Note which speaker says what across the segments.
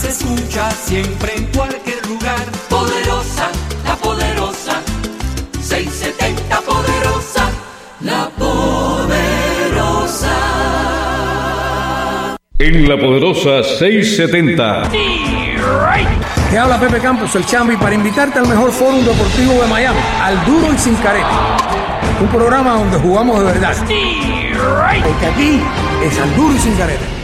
Speaker 1: se escucha siempre en cualquier lugar. Poderosa, la poderosa, 670 poderosa, la poderosa.
Speaker 2: En la poderosa 670.
Speaker 3: Te habla Pepe Campos, el Chambi, para invitarte al mejor foro deportivo de Miami, al duro y sin careta. Un programa donde jugamos de verdad. Porque aquí es al duro y sin careta.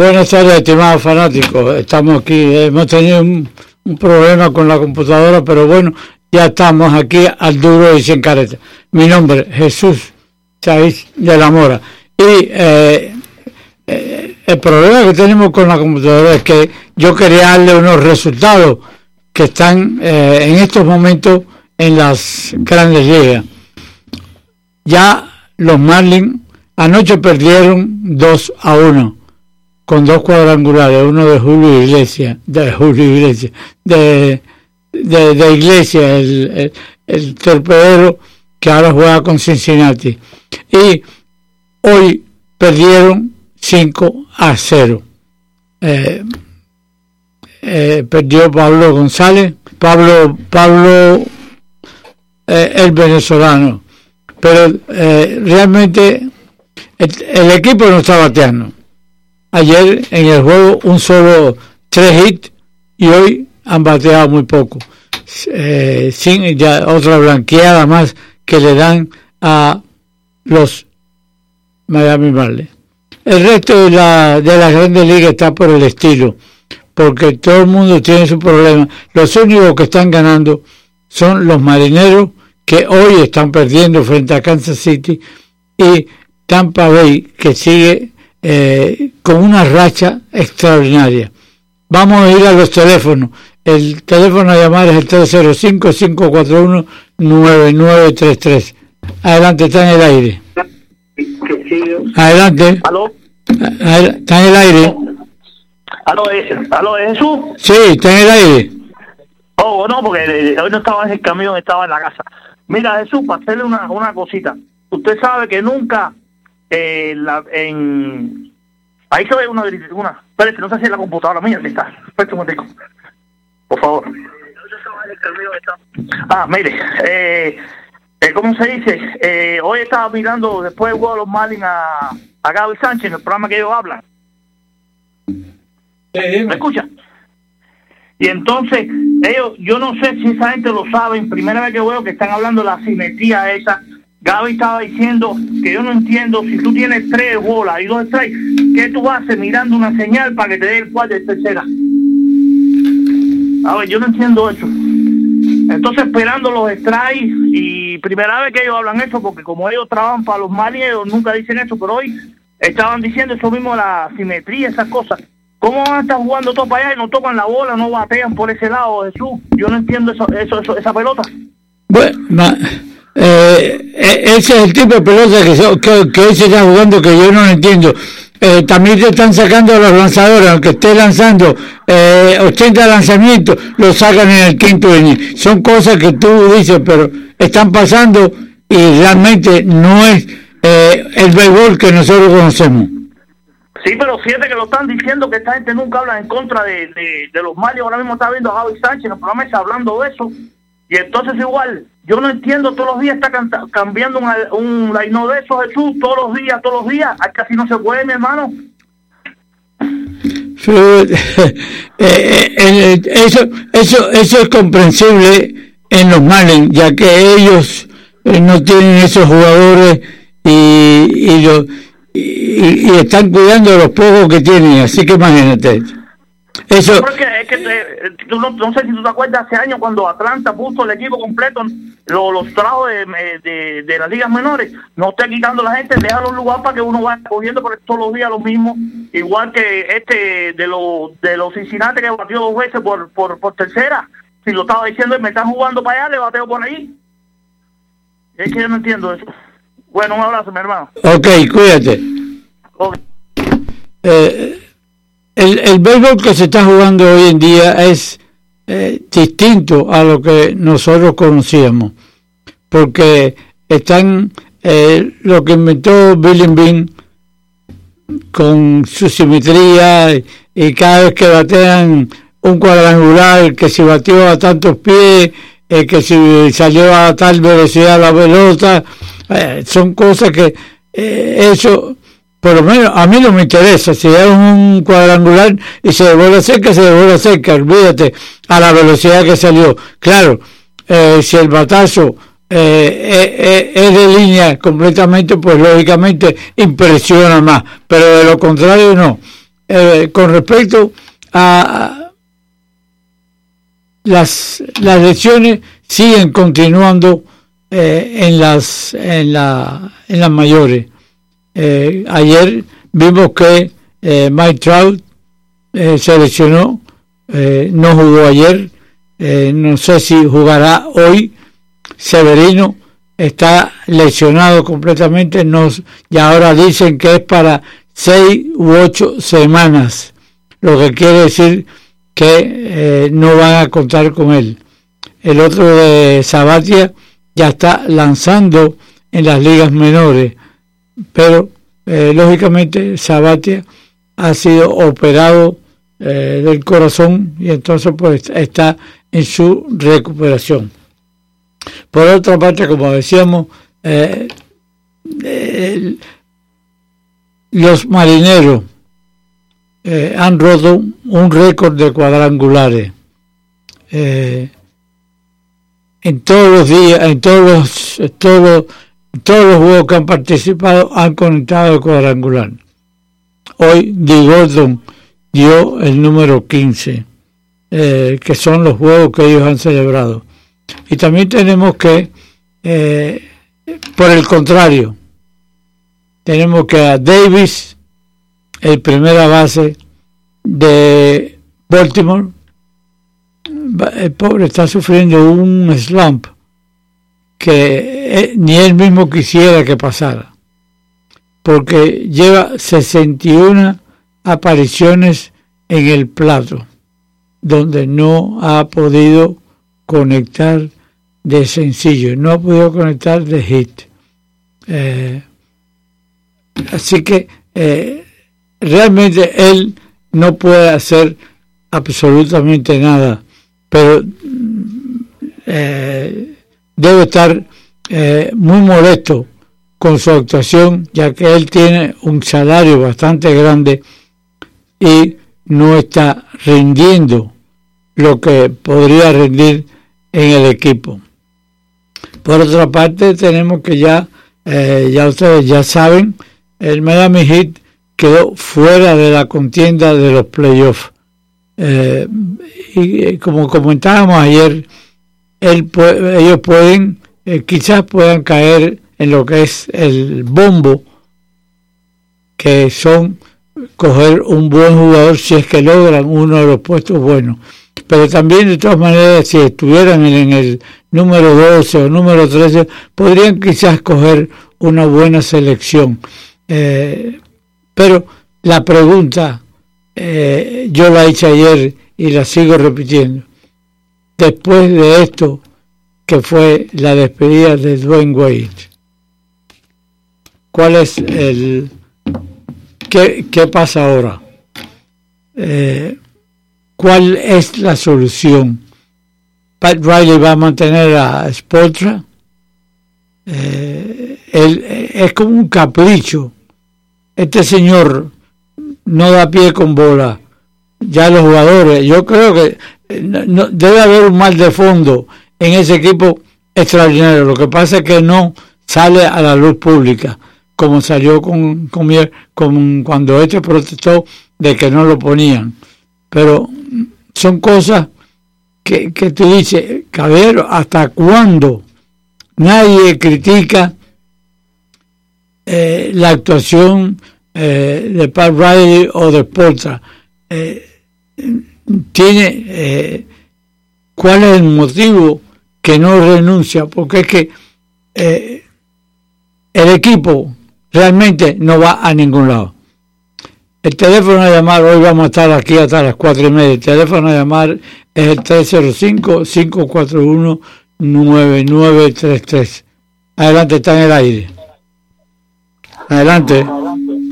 Speaker 4: Buenas tardes, estimados fanáticos. Estamos aquí. Hemos tenido un, problema con la computadora, pero bueno, ya estamos aquí al duro y sin careta. Mi nombre es Jesús Chávez de la Mora. Y eh, eh, el problema que tenemos con la computadora es que yo quería darle unos resultados que están eh, en estos momentos en las grandes ligas. Ya los Marlins anoche perdieron 2 a 1 con dos cuadrangulares, uno de Julio Iglesias, de Julio Iglesias, de, de, Iglesias, el, el, torpedero que ahora juega con Cincinnati. Y hoy perdieron 5 a 0. Eh, eh, perdió Pablo González, Pablo, Pablo eh, el venezolano, pero realmente el, equipo no está bateando. Ayer en el juego un solo tres hits y hoy han bateado muy poco. sin ya otra blanqueada más que le dan a los Miami Marlins. El resto de la, de la Grandes Ligas está por el estilo, porque todo el mundo tiene su problema. Los únicos que están ganando son los marineros, que hoy están perdiendo frente a Kansas City, y Tampa Bay, que sigue eh, con una racha extraordinaria. Vamos a ir a los teléfonos. El teléfono a llamar es el 305-541-9933. Adelante, está en el aire. Adelante.
Speaker 5: ¿Aló?
Speaker 4: Está en el aire.
Speaker 5: ¿Aló, eh, ¿Aló, Jesús?
Speaker 4: Sí, está en el aire.
Speaker 5: Oh, no, porque eh, hoy no estaba en el camión, estaba en la casa. Mira, Jesús, para hacerle una, una cosita. Usted sabe que nunca eh, la, en... Ahí se ve una... una espérate, no sé si es la computadora mía, está. Espérate un momentico. Por favor. Ah, mire, eh, eh, ¿cómo se dice? Eh, hoy estaba mirando después de los Marlins a, a Gaby Sánchez en el programa que ellos hablan. ¿Me escucha? Y entonces, ellos, yo no sé si esa gente lo sabe, primera vez que veo que están hablando de la simetría esa. Gaby estaba diciendo que yo no entiendo, si tú tienes tres bolas y dos strikes, ¿qué tú haces mirando una señal para que te dé el cuarto de tercera? A ver, yo no entiendo eso. Entonces esperando los strikes y primera vez que ellos hablan eso, porque como ellos trabajan para los Mali, ellos nunca dicen eso, pero hoy estaban diciendo eso mismo, la simetría, esas cosas. ¿Cómo van a estar jugando todo para allá y no tocan la bola, no batean por ese lado, Jesús? Yo no entiendo eso, eso, esa pelota.
Speaker 4: Bueno, eh, e, ese es el tipo de pelota que, que, hoy se está jugando que yo no entiendo. Eh, también te están sacando los lanzadores, aunque esté lanzando eh, 80 lanzamientos, lo sacan en el quinto inning. Son cosas que tú dices, pero están pasando y realmente no es eh, el béisbol que nosotros conocemos.
Speaker 5: Sí, pero fíjate que lo están diciendo que esta gente nunca habla en contra de, de, los males. Ahora mismo está viendo a Javi Sánchez en el programa hablando de eso. Y entonces igual, yo no entiendo, todos los días está cambiando un, un no de esos Jesús, todos los días, todos los días, casi no se puede, mi hermano.
Speaker 4: Eh, eh, eso, eso, eso es comprensible en los males, ya que ellos eh, no tienen esos jugadores y, y, y, están cuidando de los pocos que tienen, así que imagínate.
Speaker 5: Eso. Porque que eh, no, sé si tú te acuerdas hace años cuando Atlanta puso el equipo completo, lo, los trajo de, de, las ligas menores. No esté quitando la gente, deja los lugares para que uno vaya cogiendo por todos los días lo mismo. Igual que este de los de los Cincinnati que batió dos veces por, por, por tercera. Si lo estaba diciendo, me están jugando para allá, le bateo por ahí. Es que yo no entiendo eso. Bueno, un abrazo, mi hermano.
Speaker 4: Ok, cuídate. Eh, el, el béisbol que se está jugando hoy en día es eh, distinto a lo que nosotros conocíamos, porque están eh, lo que inventó Billy Bean con su simetría y, cada vez que batean un cuadrangular, que se batió a tantos pies, eh, que si salió a tal velocidad la pelota, son cosas que eso por lo menos a mí no me interesa, si es un cuadrangular y se devuelve cerca, se devuelve cerca, olvídate, a la velocidad que salió. Claro, eh, si el batazo eh, eh, es de línea completamente, pues lógicamente impresiona más, pero de lo contrario no. eh, con respecto a las, las lesiones, siguen continuando eh, en las en la en las mayores. Eh, ayer vimos que Mike Trout se lesionó, no jugó ayer, no sé si jugará hoy. Severino está lesionado completamente, nos, y ahora dicen que es para seis u ocho semanas, lo que quiere decir que eh, no van a contar con él. El otro de Sabatia ya está lanzando en las ligas menores, pero eh, lógicamente Sabatia ha sido operado eh, del corazón y entonces pues está en su recuperación. Por otra parte, como decíamos, eh, los marineros han roto un récord de cuadrangulares. En todos los días, en todos los, todos, todos los juegos que han participado han conectado el cuadrangular. Hoy D. Gordon dio el número 15, que son los juegos que ellos han celebrado. Y también tenemos que, eh, por el contrario, tenemos que a Davis, el primera base de Baltimore, el pobre está sufriendo un slump que eh, ni él mismo quisiera que pasara, porque lleva 61 apariciones en el plato, donde no ha podido conectar de sencillo, no ha podido conectar de hit. Eh, así que eh, realmente él no puede hacer absolutamente nada, pero debe estar muy molesto con su actuación, ya que él tiene un salario bastante grande y no está rindiendo lo que podría rendir en el equipo. Por otra parte, tenemos que ya, eh, ya ustedes ya saben, el Miami Heat quedó fuera de la contienda de los playoffs. Eh, y eh, como comentábamos ayer, ellos pueden, quizás puedan caer en lo que es el bombo, que son coger un buen jugador si es que logran uno de los puestos buenos pero también de todas maneras si estuvieran en el número 12 o número 13 podrían quizás coger una buena selección. Eh, pero la pregunta eh, yo la hice ayer y la sigo repitiendo. Después de esto que fue la despedida de Dwayne Wade, ¿cuál es el... ¿Qué, qué pasa ahora? Eh, ¿Cuál es la solución? Pat Riley va a mantener a Spoltra. Eh, es como un capricho. Este señor no da pie con bola. Ya los jugadores, yo creo que eh, no, debe haber un mal de fondo en ese equipo extraordinario. Lo que pasa es que no sale a la luz pública, como salió con, con, cuando este protestó de que no lo ponían. Pero son cosas que, que tú dices, Cabero, ¿hasta cuándo nadie critica eh, la actuación eh, de Pat Riley o de Porta? Eh, tiene cuál es el motivo que no renuncia, porque es que el equipo realmente no va a ningún lado. El teléfono a llamar, hoy vamos a estar aquí hasta las cuatro y media. El teléfono a llamar es el 305-541-9933. Adelante, está en el aire. Adelante.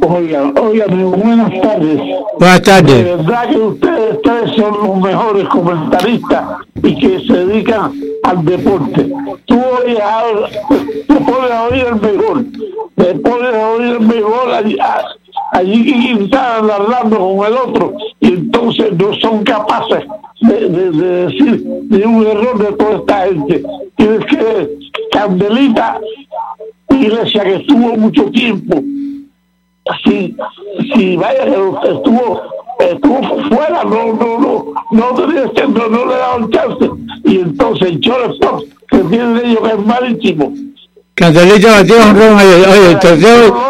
Speaker 6: Oiga, oiga, buenas tardes.
Speaker 4: Buenas tardes.
Speaker 6: De verdad que ustedes, ustedes son los mejores comentaristas y que se dedican al deporte. Tú oyes ahora, te pones a oír el mejor, te pones a oír el mejor allí están hablando con el otro y entonces no son capaces de, decir de un error de toda esta gente. Tienes que Candelita, iglesia que estuvo mucho tiempo si, si vaya estuvo estuvo fuera, no, no, no, no, no, no le daban chance. Y entonces el shortstop que tienen ellos que es malísimo.
Speaker 4: Candelito batió un ron Oye, te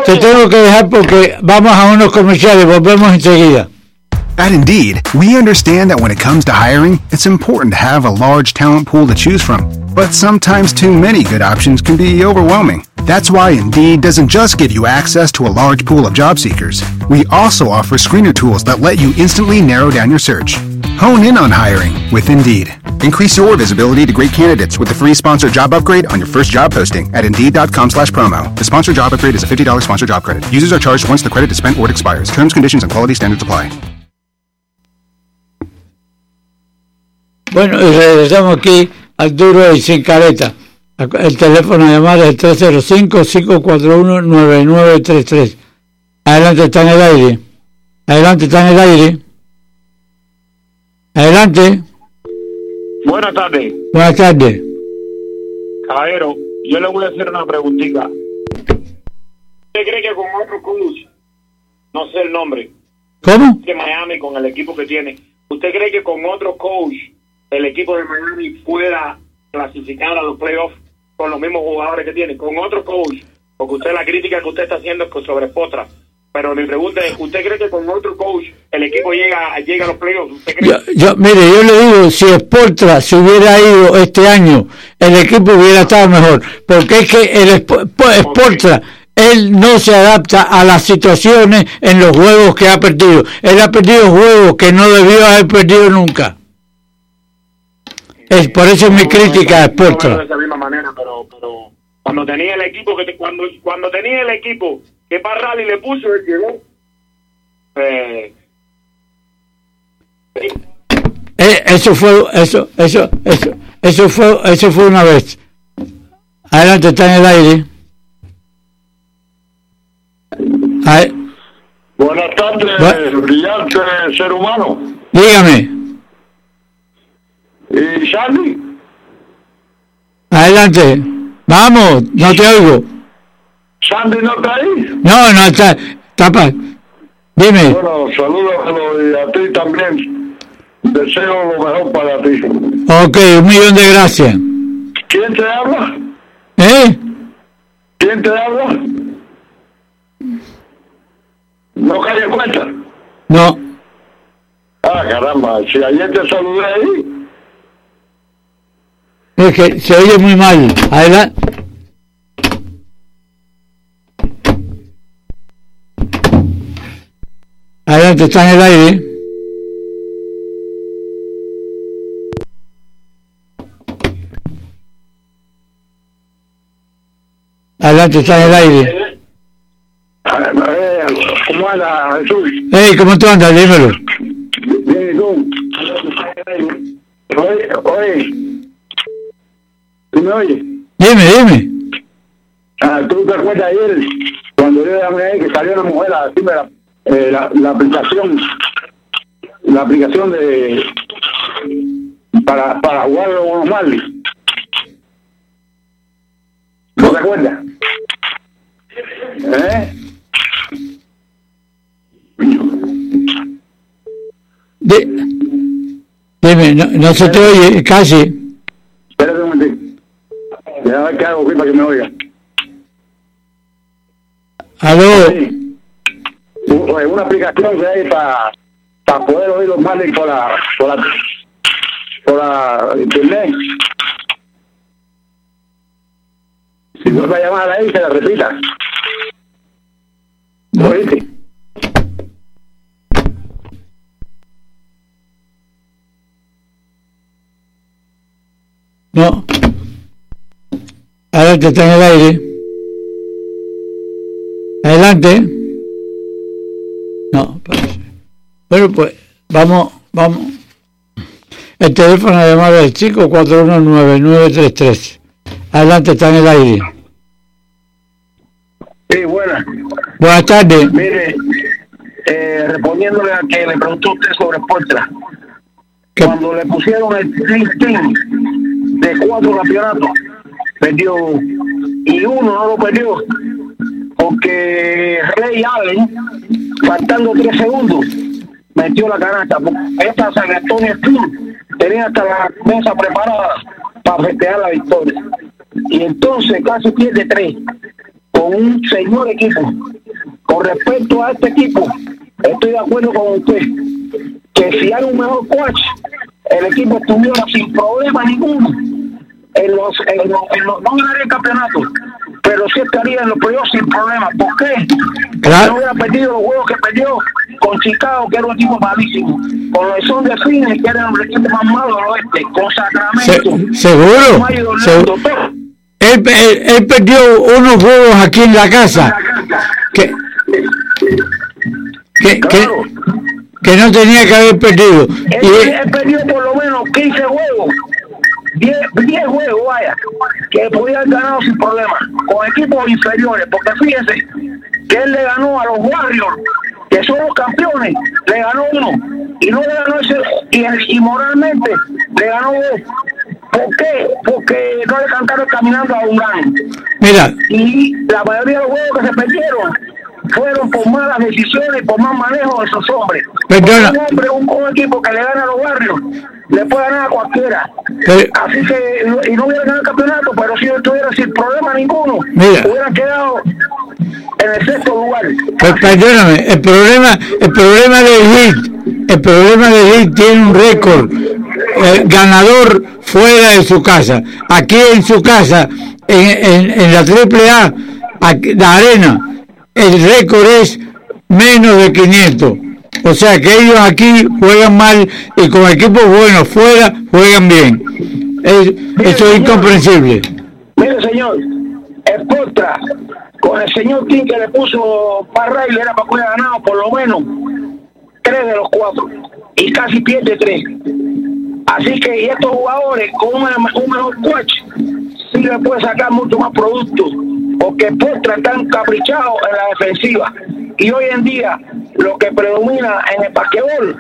Speaker 4: te tengo que dejar porque vamos a unos comerciales, volvemos enseguida.
Speaker 7: At Indeed, we understand that when it comes to hiring, it's important to have a large talent pool to choose from. But sometimes too many good options can be overwhelming. That's why Indeed doesn't just give you access to a large pool of job seekers. We also offer screener tools that let you instantly narrow down your search. Hone in on hiring with Indeed. Increase your visibility to great candidates with the free sponsored job upgrade on your first job posting at Indeed.com slash promo. The sponsored job upgrade is a $50 sponsored job credit. Users are charged once the credit is spent or expires. Terms, conditions, and quality standards apply.
Speaker 4: Bueno, y regresamos aquí al duro y sin careta. El teléfono de llamada es 305-541-9933. Adelante, está en el aire. Adelante, está en el aire. Adelante.
Speaker 8: Buenas tardes.
Speaker 4: Buenas tardes.
Speaker 8: Caballero, yo le voy a hacer una preguntita. ¿Usted cree que con otro coach, no sé el nombre,
Speaker 4: ¿Cómo?
Speaker 8: de Miami con el equipo que tiene, ¿usted cree que con otro coach el equipo de Miami pueda clasificar a los playoffs con los mismos jugadores que tiene? Con otro coach, porque usted la crítica que usted está haciendo es sobre Potra. Pero mi pregunta es, ¿usted cree que con otro coach el equipo llega, llega a los playoffs? ¿Usted cree?
Speaker 4: Yo, yo, mire, yo le digo, si Sportra se hubiera ido este año, el equipo hubiera estado mejor. Porque es que el Sp- Sportra, él no se adapta a las situaciones en los juegos que ha perdido. Él ha perdido juegos que no debió haber perdido nunca. Es, por eso es mi crítica a
Speaker 8: No veo de esa misma manera, pero, pero cuando tenía el equipo, que te- cuando, cuando tenía el equipo que para rally le puso, él llegó. Eh,
Speaker 4: Eh, eso fue, eso, eso, eso, eso fue, eso fue una vez. Adelante, está en el aire. Ay,
Speaker 6: Buenas tardes,
Speaker 4: Bu-
Speaker 6: brillante ser humano.
Speaker 4: dígame,
Speaker 6: ¿Y Sandy?
Speaker 4: adelante. Vamos, no te oigo.
Speaker 6: ¿Sandy no está ahí?
Speaker 4: No, no está, tapa. Dime,
Speaker 6: Bueno, saludos y a ti también. Deseo lo mejor para ti.
Speaker 4: ok, un millón de gracias.
Speaker 6: ¿Quién te habla?
Speaker 4: ¿Eh?
Speaker 6: ¿Quién te habla? ¿No cae en cuenta?
Speaker 4: No,
Speaker 6: Ah, caramba, si ayer te saludé ahí.
Speaker 4: Es que se oye muy mal. Adelante. Adelante, está en el aire. Adelante, está en el aire.
Speaker 6: ¿Cómo anda, Jesús?
Speaker 4: Hey, ¿cómo tú andas? Dímelo.
Speaker 6: Bien, ¿y tú? Oye, oye. ¿Tú me oyes?
Speaker 4: Dime, dime.
Speaker 6: Ah, ¿Tú te acuerdas ayer cuando yo llamé ahí que salió una mujer a decirme la, eh, la, la aplicación, la aplicación de para, para jugar con los Marlins? ¿No te acuerdas? ¿Eh?
Speaker 4: Di- dime, no, no se te oye casi.
Speaker 6: Espérate un momentito. Déjame ver qué hago aquí para que me oiga.
Speaker 4: Aló.
Speaker 6: Sí. Una aplicación que hay para para poder oír los Marlins por la, por la, por la internet. Si vuelve a llamar ahí, se la repita. ¿Oíste?
Speaker 4: No. Adelante, está en el aire. Adelante. No, parece. Bueno, pues vamos, vamos. El teléfono de llamada es 5419933. Adelante, está en el aire.
Speaker 6: Sí, buena.
Speaker 4: Buenas tardes.
Speaker 6: Mire, eh, respondiéndole a que le preguntó usted sobre Sportra.
Speaker 4: ¿Qué?
Speaker 6: Cuando le pusieron el Team de cuatro campeonatos, perdió y uno no lo perdió porque Rey Allen, faltando tres segundos, metió la canasta. Esta San Antonio Spurs tenía hasta la mesa preparada para festejar la victoria. Y entonces casi pierde tres con un señor equipo. Con respecto a este equipo, estoy de acuerdo con usted que si hay un mejor coach, el equipo estuviera sin problema ninguno en los, en los, en los no ganaría el campeonato, pero sí estaría en los playoffs sin problema. ¿Por qué?
Speaker 4: Claro.
Speaker 6: No hubiera perdido los juegos que perdió con Chicago, que era un equipo malísimo, con los Son de Phoenix, que era el equipo más malo del oeste, con Sacramento,
Speaker 4: Se- seguro, seguro. Él, él- él perdió unos juegos aquí en la casa que, que, que,
Speaker 6: Claro.
Speaker 4: que no tenía que haber perdido.
Speaker 6: Él,
Speaker 4: Y,
Speaker 6: él perdió por lo menos 15 juegos, 10, 10 juegos, vaya, que podía haber ganado sin problema, con equipos inferiores, porque fíjense que él le ganó a los Warriors, que son los campeones, le ganó uno, y no le ganó ese, y, y moralmente le ganó dos. ¿Por qué? Porque no le cantaron caminando a Durán.
Speaker 4: mira,
Speaker 6: Y la mayoría de los juegos que se perdieron fueron por malas decisiones, por mal manejo de esos hombres.
Speaker 4: Perdona.
Speaker 6: Un hombre, un, un equipo que le gana a los barrios, le puede ganar a cualquiera. Así que, y no hubiera ganado el campeonato, pero si estuviera sin problema ninguno,
Speaker 4: Mira.
Speaker 6: hubiera quedado en el sexto lugar.
Speaker 4: per- perdóname, el problema, el problema del Heat, el problema del Heat tiene un récord ganador fuera de su casa. Aquí en su casa, en, en, en la triple A, aquí- la arena, el récord es menos de 500. O sea que ellos aquí juegan mal y con equipos buenos fuera juegan bien. Es- eso es incomprensible.
Speaker 6: Mire, señor, el contra con el señor King que le puso para Riley era para hubiera ganado por lo menos tres de los cuatro y casi pierde tres. Así que y estos jugadores con un, un mejor coach sí le puede sacar mucho más producto porque Postra están caprichados en la defensiva y hoy en día lo que predomina en el basquetbol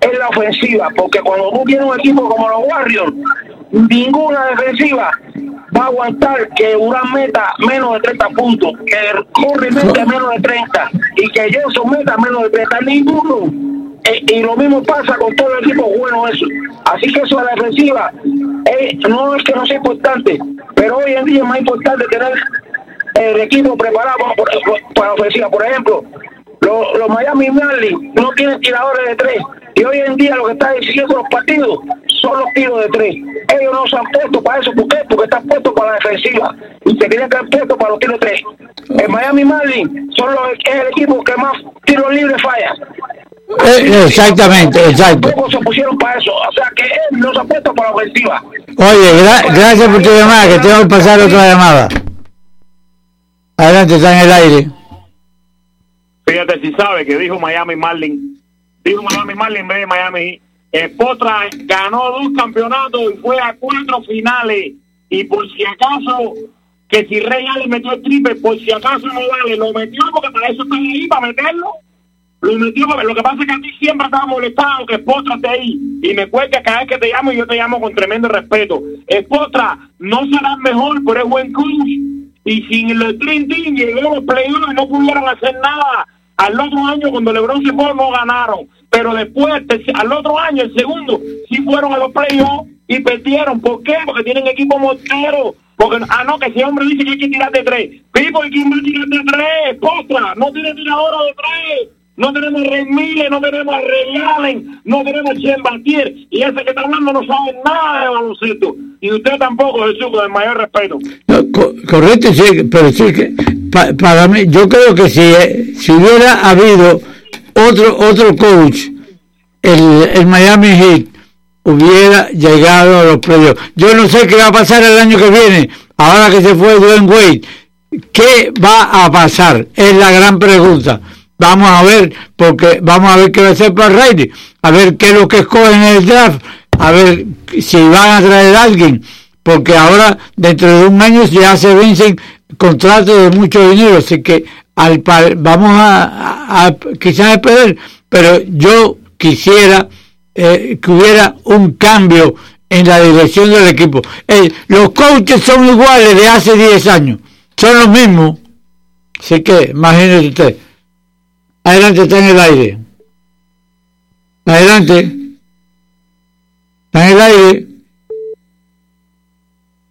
Speaker 6: es la ofensiva porque cuando tú tienes un equipo como los Warriors ninguna defensiva va a aguantar que Durán meta menos de 30 puntos, que Curry menos de 30 y que Johnson meta menos de 30, ninguno. Eh, y lo mismo pasa con todo el equipo bueno eso. Así que eso de la defensiva eh, no es que no sea importante, pero hoy en día es más importante tener el equipo preparado para, la ofensiva. Por ejemplo, los, los Miami Marlins no tienen tiradores de tres. Y hoy en día lo que está decidiendo los partidos son los tiros de tres. Ellos no se han puesto para eso. ¿Por qué? Porque están puestos para la defensiva. Y se tenían que haber puesto para los tiros de tres. El Miami Marlins son los, es el equipo que más tiros libres falla.
Speaker 4: Eh, exactamente, exacto.
Speaker 6: Se pusieron para eso. O sea que él no se ha puesto para la ofensiva.
Speaker 4: Oye, gra- gracias por tu llamada, que tengo que pasar otra llamada. Adelante, está en el aire.
Speaker 8: Fíjate si sabe que dijo Miami Marlin, dijo Miami Marlin en vez de Miami. Eh, Potra ganó dos campeonatos y fue a cuatro finales. Y por si acaso, que si Rey Allen metió el triple, por si acaso no vale, lo metió porque para eso están ahí, para meterlo. Lo que pasa es que a ti siempre estaba molestado que esté ahí. Y me cuelga cada vez que te llamo y yo te llamo con tremendo respeto. Potra no será el mejor, pero es buen coach. Y sin el Dream Team llegó los playoffs y no pudieron hacer nada. Al otro año, cuando LeBron se fue, no ganaron. Pero después, al otro año, el segundo, sí fueron a los playoffs y perdieron. ¿Por qué? Porque tienen equipo mortero. Porque, ah, no, que ese hombre dice que hay que tirar de tres. Pipo, ¿y quién va a tirar de tres? Postra, no tiene tiradora de tres. No tenemos a Rey no tenemos a Rey Allen, no tenemos a Chen Batier. Y ese que está hablando no sabe nada de baloncesto. Y usted tampoco, Jesús, con el mayor respeto.
Speaker 4: No, co- correcto, sí, pero sí que pa- para mí, yo creo que si, eh, si hubiera habido otro otro coach, el, el Miami Heat hubiera llegado a los playoffs. Yo no sé qué va a pasar el año que viene, ahora que se fue Dwayne Wade. ¿Qué va a pasar? Es la gran pregunta. Vamos a ver, porque vamos a ver qué va a hacer para Riley, a ver qué es lo que escogen en el draft, a ver si van a traer a alguien, porque ahora dentro de un año ya se vencen contratos de mucho dinero, así que al vamos a, a- a- quizás perder, pero yo quisiera eh, que hubiera un cambio en la dirección del equipo. Los coaches son iguales de hace 10 años, son los mismos. Así que, imagínese usted. Adelante, está en el aire. Adelante. Está en el aire.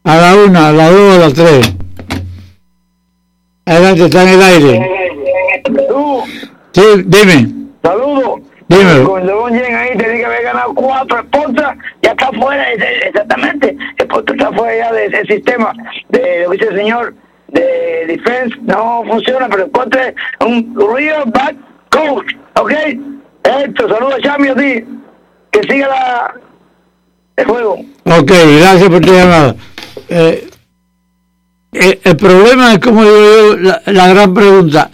Speaker 4: A la una, a la dos, a la tres. Adelante, está en el aire. Sí, dime.
Speaker 9: Saludos.
Speaker 4: Dime.
Speaker 9: Con el Yen ahí tenía que haber ganado cuatro esposas, ya está fuera, exactamente. Esposa está fuera ya de ese sistema de lo que dice el señor de defense, no funciona, pero encontré un real back coach, ¿ok? Esto, saludos Chami a ti, que siga la, el juego.
Speaker 4: Ok, gracias por tu llamada. Eh, eh, el problema es, como digo yo, la, la gran pregunta,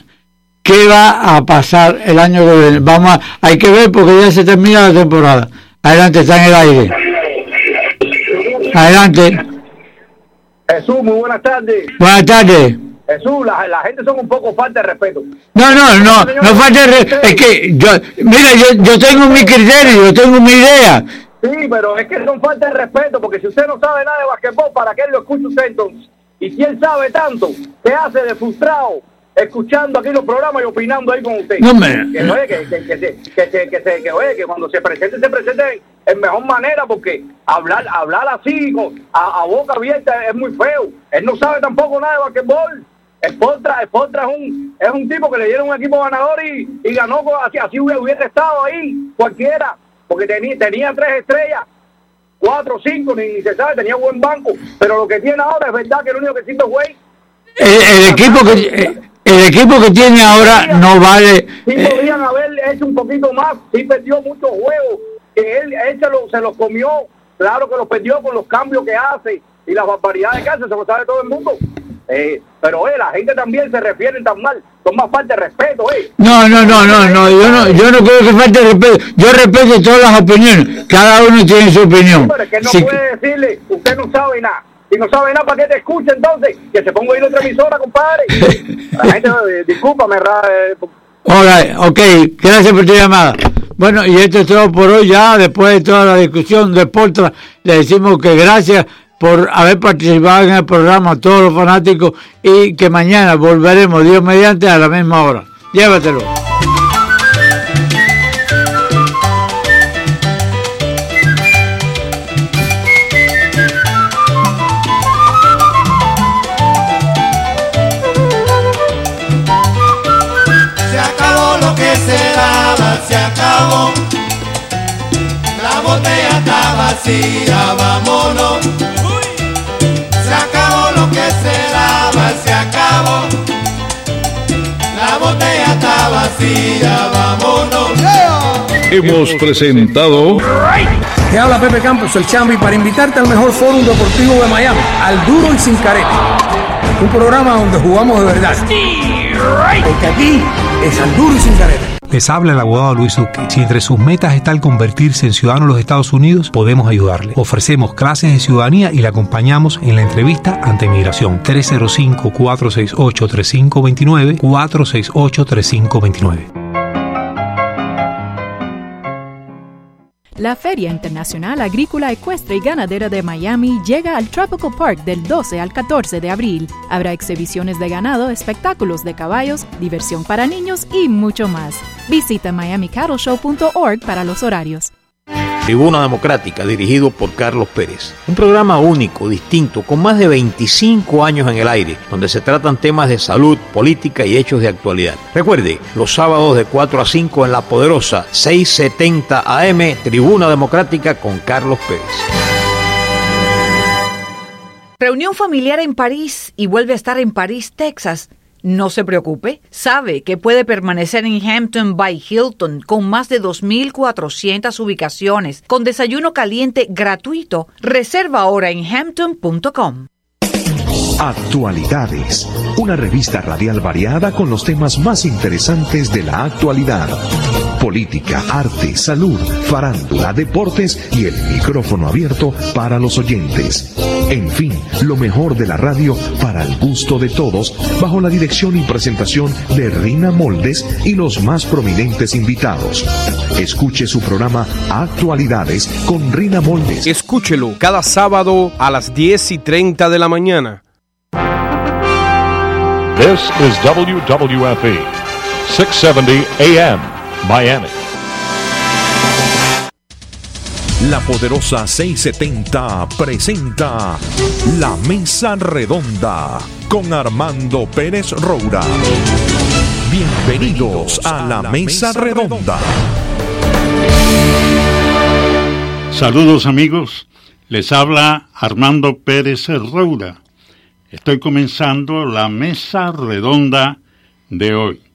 Speaker 4: ¿qué va a pasar el año que viene? Vamos a, hay que ver porque ya se termina la temporada. Adelante, está en el aire. Adelante.
Speaker 10: Jesús, muy buenas tardes.
Speaker 4: Buenas tardes.
Speaker 10: Jesús, la, la gente son un poco falta de respeto.
Speaker 4: No, no, no, no falta re- Es que yo, mira, yo, yo tengo mi criterio, yo tengo mi idea.
Speaker 10: Sí, pero es que son falta de respeto, porque si usted no sabe nada de basquetbol, ¿para qué lo escucha usted entonces? Y si él sabe tanto, ¿qué hace de frustrado escuchando aquí los programas y opinando ahí con usted?
Speaker 4: No, me-
Speaker 10: que, oye, que, que, que, se- que, se- que, se- que, oye, que cuando se presente, se presente en mejor manera, porque hablar hablar así, a, a boca abierta, es muy feo. Él no sabe tampoco nada de basquetbol. Espotra, Espotra es un, es un tipo que le dieron un equipo ganador y, y ganó, así, así hubiera, hubiera estado ahí, cualquiera, porque tenía, tenía tres estrellas cuatro, cinco, ni, ni se sabe, tenía buen banco, pero lo que tiene ahora es verdad que lo único que sirve es güey.
Speaker 4: El, el equipo que eh, el equipo que tiene ahora no vale.
Speaker 10: Sí
Speaker 4: eh,
Speaker 10: podían haber hecho un poquito más, sí perdió muchos juegos, que él, él se, lo- se los comió, claro que los perdió con los cambios que hace y las barbaridades que hace, se lo sabe todo el mundo. Eh, pero eh, la gente también se refiere tan mal, son más falta de respeto, eh.
Speaker 4: No, no, no, no, no, yo no, yo no creo que falte respeto. Yo respeto todas las opiniones. Cada uno tiene su opinión.
Speaker 10: Pero es que no
Speaker 4: Sí,
Speaker 10: puede decirle, usted no sabe nada. Si no sabe nada, ¿para qué te escucha entonces? Que se ponga a ir a otra emisora, compadre. La gente, eh, discúlpame, ra- eh,
Speaker 4: ok, gracias por tu llamada. Bueno, y esto es todo por hoy ya, después de toda la discusión de Portra, le decimos que gracias por haber participado en el programa todos los fanáticos y que mañana volveremos, Dios mediante, a la misma hora. Llévatelo.
Speaker 11: Se acabó lo que se daba, se acabó. La botella está vacía, vámonos. Se acabó. La botella está vacía, vámonos.
Speaker 12: Hemos presentado
Speaker 3: Te habla Pepe Campos, el Chambi, para invitarte al mejor fórum deportivo de Miami, al duro y sin careta. Un programa donde jugamos de verdad. Porque aquí es al duro y sin careta.
Speaker 13: Les habla el abogado Luis Duque. Si entre sus metas está el convertirse en ciudadano de los Estados Unidos, podemos ayudarle. Ofrecemos clases de ciudadanía y le acompañamos en la entrevista ante migración. 305-468-3529, 468-3529.
Speaker 14: La Feria Internacional Agrícola Ecuestre y Ganadera de Miami llega al Tropical Park del 12 al 14 de abril. Habrá exhibiciones de ganado, espectáculos de caballos, diversión para niños y mucho más. Visita miamicattleshow.org para los horarios.
Speaker 15: Tribuna Democrática, dirigido por Carlos Pérez. Un programa único, distinto, con más de 25 años en el aire, donde se tratan temas de salud, política y hechos de actualidad. Recuerde, los sábados de 4 a 5 en La Poderosa, 670 AM, Tribuna Democrática con Carlos Pérez.
Speaker 16: Reunión familiar en París y vuelve a estar en París, Texas. No se preocupe, sabe que puede permanecer en Hampton by Hilton con más de 2.400 ubicaciones, con desayuno caliente gratuito. Reserva ahora en hampton.com.
Speaker 17: Actualidades, una revista radial variada con los temas más interesantes de la actualidad. Política, arte, salud, farándula, deportes y el micrófono abierto para los oyentes. En fin, lo mejor de la radio para el gusto de todos, bajo la dirección y presentación de Rina Moldes y los más prominentes invitados. Escuche su programa Actualidades con Rina Moldes.
Speaker 18: Escúchelo cada sábado a las 10 y 30 de la mañana.
Speaker 2: This is WWFE, 670 AM, Miami.
Speaker 17: La poderosa 670 presenta La Mesa Redonda con Armando Pérez Roura. Bienvenidos a La Mesa Redonda.
Speaker 10: Saludos amigos, les habla Armando Pérez Roura. Estoy comenzando la mesa redonda de hoy.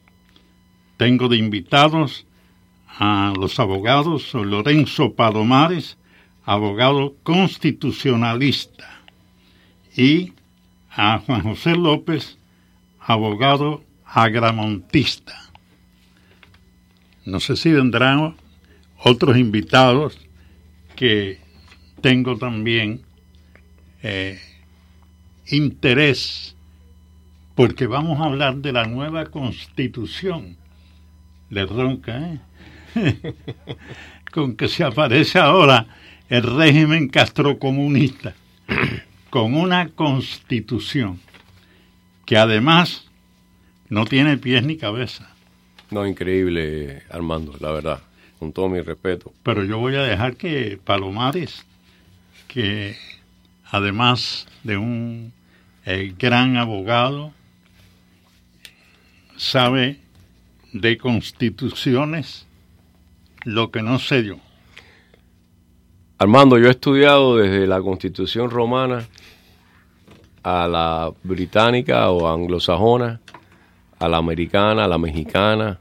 Speaker 10: Tengo de invitados a los abogados Lorenzo Palomares, abogado constitucionalista, y a Juan José López, abogado agramontista. No sé si vendrán otros invitados que tengo también eh, interés, porque vamos a hablar de la nueva constitución. Le ronca, ¿eh? con que se aparece ahora el régimen castrocomunista, con una constitución que además no tiene pies ni cabeza.
Speaker 19: No, increíble, Armando, la verdad, con todo mi respeto.
Speaker 10: Pero yo voy a dejar que Palomares, que además de un eh, gran abogado, sabe de constituciones lo que no sé yo.
Speaker 19: Armando, yo he estudiado desde la constitución romana a la británica o anglosajona, a la americana, a la mexicana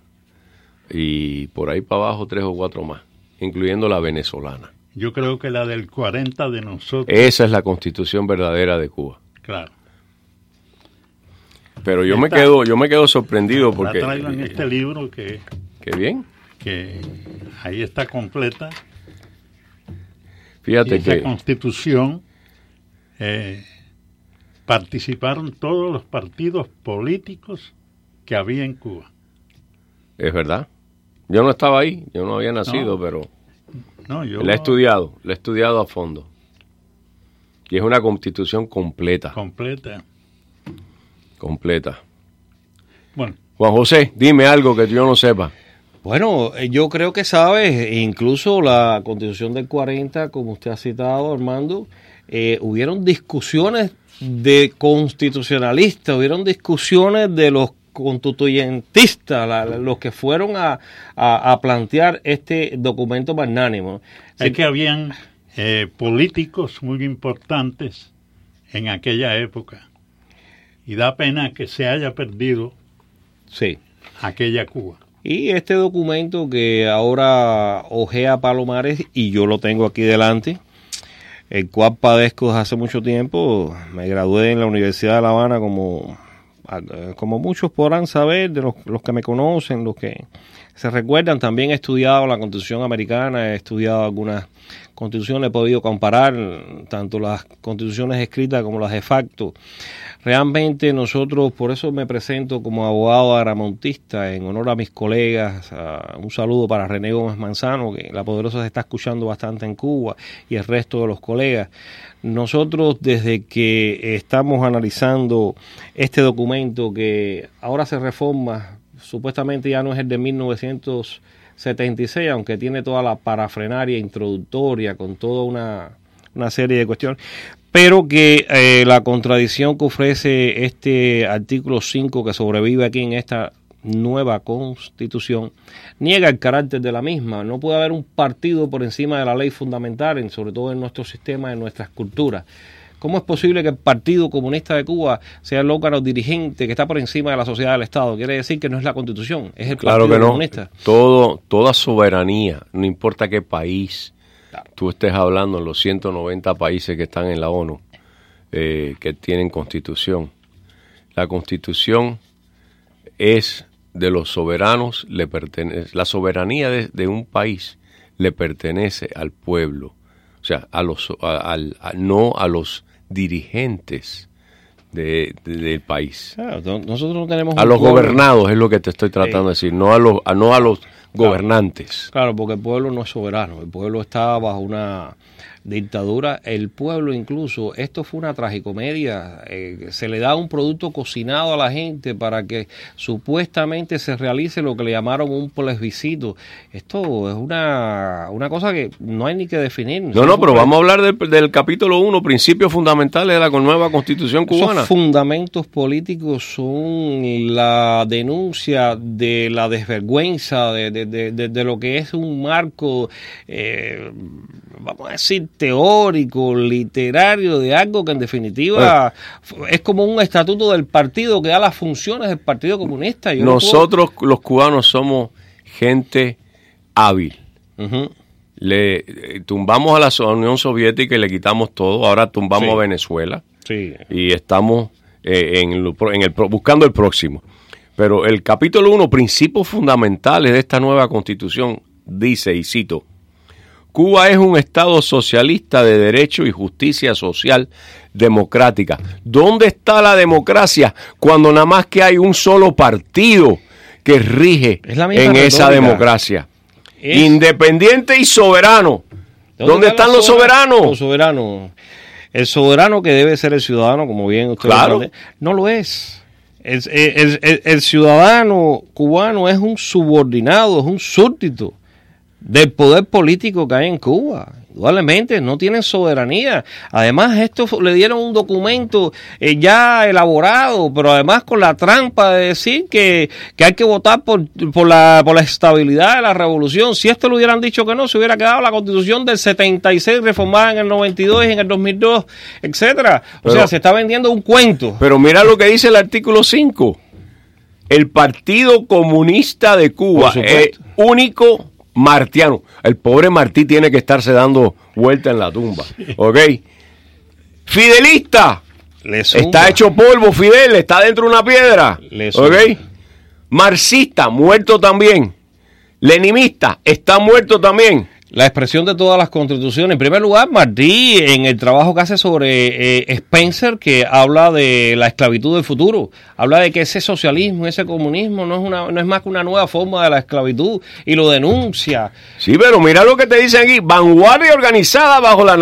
Speaker 19: y por ahí para abajo tres o cuatro más, incluyendo la venezolana.
Speaker 10: Yo creo que la del 40 de nosotros.
Speaker 19: Esa es la constitución verdadera de Cuba.
Speaker 10: Claro.
Speaker 19: Pero yo me quedo, yo me quedo sorprendido porque.
Speaker 10: La traigo en este libro que.
Speaker 19: Qué bien.
Speaker 10: Que ahí está completa.
Speaker 19: Fíjate que.
Speaker 10: constitución eh, participaron todos los partidos políticos que había en Cuba.
Speaker 19: Es verdad. Yo no estaba ahí, yo no había nacido,
Speaker 10: No.
Speaker 19: pero
Speaker 10: No, yo
Speaker 19: la he estudiado, la he estudiado a fondo. Y es una constitución completa,
Speaker 10: completa.
Speaker 19: Completa.
Speaker 10: Bueno.
Speaker 19: Juan José, dime algo que yo no sepa.
Speaker 20: Bueno, eh, yo creo que sabes, incluso la constitución del 40, como usted ha citado, Armando, eh, hubieron discusiones de constitucionalistas, hubieron discusiones de los constituyentistas, la- la- los que fueron a, a- a plantear este documento magnánimo.
Speaker 10: Es que habían eh, políticos muy importantes en aquella época. Y da pena que se haya perdido
Speaker 20: Sí.
Speaker 10: aquella Cuba.
Speaker 20: Y este documento que ahora ojea Palomares, y yo lo tengo aquí delante, el cual padezco desde hace mucho tiempo, me gradué en la Universidad de La Habana como, como muchos podrán saber, de los, los que me conocen, los que se recuerdan, también he estudiado la Constitución Americana, he estudiado algunas constituciones, he podido comparar tanto las constituciones escritas como las de facto. Realmente nosotros, por eso me presento como abogado aramontista en honor a mis colegas. un saludo para René Gómez Manzano, que la poderosa se está escuchando bastante en Cuba, y el resto de los colegas. Nosotros desde que estamos analizando este documento que ahora se reforma, supuestamente ya no es el de 1976, aunque tiene toda la parafrenaria introductoria con toda una, una serie de cuestiones, pero que eh, la contradicción que ofrece este artículo 5 que sobrevive aquí en esta nueva constitución niega el carácter de la misma. No puede haber un partido por encima de la ley fundamental, en- sobre todo en nuestro sistema, en nuestras culturas. ¿Cómo es posible que el Partido Comunista de Cuba sea el órgano dirigente que está por encima de la sociedad del Estado? Quiere decir que no es la Constitución, es el
Speaker 19: Claro
Speaker 20: Partido
Speaker 19: que no.
Speaker 20: Comunista.
Speaker 19: Todo, toda soberanía, no importa qué país tú estés hablando, en los 190 países que están en la ONU, eh, que tienen constitución. La constitución es de los soberanos, le pertenece, la soberanía de, de un país le pertenece al pueblo, o sea, a los, a- no a los dirigentes de- de- del país.
Speaker 20: Claro, nosotros no tenemos
Speaker 19: A los
Speaker 20: pueblo-
Speaker 19: gobernados es lo que te estoy tratando de decir, no a los, a- no a los gobernantes.
Speaker 20: Claro, porque el pueblo no es soberano, el pueblo está bajo una dictadura, el pueblo incluso, esto fue una tragicomedia, eh, se le da un producto cocinado a la gente para que supuestamente se realice lo que le llamaron un plebiscito. Esto es una, una cosa que no hay ni que definir.
Speaker 19: No, no, pero vamos a hablar del, del capítulo 1, principios fundamentales de la nueva constitución cubana.
Speaker 20: Esos fundamentos políticos son la denuncia de la desvergüenza, de, de, de, de lo que es un marco, eh, vamos a decir, teórico, literario, de algo que en definitiva es como un estatuto del partido que da las funciones del Partido Comunista. Yo no
Speaker 19: Nosotros los cubanos somos gente hábil. Le eh, tumbamos a la Unión Soviética y le quitamos todo. Ahora tumbamos
Speaker 20: Sí.
Speaker 19: a Venezuela
Speaker 20: Sí.
Speaker 19: y estamos eh, en, lo en el, buscando el próximo. Pero el capítulo 1, principios fundamentales de esta nueva constitución, dice, y cito, Cuba es un Estado socialista de derecho y justicia social democrática. ¿Dónde está la democracia cuando nada más que hay un solo partido que rige
Speaker 20: Es
Speaker 19: en esa democracia?
Speaker 20: Es-
Speaker 19: Independiente y soberano. ¿Dónde, están los soberanos?
Speaker 20: Los soberanos. El soberano que debe ser el ciudadano, como bien usted
Speaker 19: Claro.
Speaker 20: lo no lo es. El, el- el- el ciudadano cubano es un subordinado, es un súbdito del poder político que hay en Cuba. Indudablemente, no tienen soberanía. Además, esto le dieron un documento eh, ya elaborado, pero además con la trampa de decir que, que hay que votar por, por, la, por la estabilidad de la revolución. Si esto lo hubieran dicho que no, se hubiera quedado la constitución del 76 reformada en el 92 y en el 2002, etcétera. O
Speaker 19: Pero-
Speaker 20: sea, se está vendiendo un cuento.
Speaker 19: Pero mira lo que dice el artículo 5. El Partido Comunista de Cuba es único martiano. El pobre Martí tiene que estarse dando vuelta en la tumba. ¿Ok? Fidelista.
Speaker 20: Le.
Speaker 19: Está hecho polvo, Fidel. Está dentro de una piedra.
Speaker 20: Le.
Speaker 19: ¿Ok? Marxista, muerto también. Leninista, está muerto también.
Speaker 20: La expresión de todas las constituciones. En primer lugar, Martí, en el trabajo que hace sobre eh, Spencer, que habla de la esclavitud del futuro, habla de que ese socialismo, ese comunismo no es, una, no es más que una nueva forma de la esclavitud y lo denuncia.
Speaker 19: Sí, pero mira lo que te dicen aquí. Vanguardia organizada bajo la,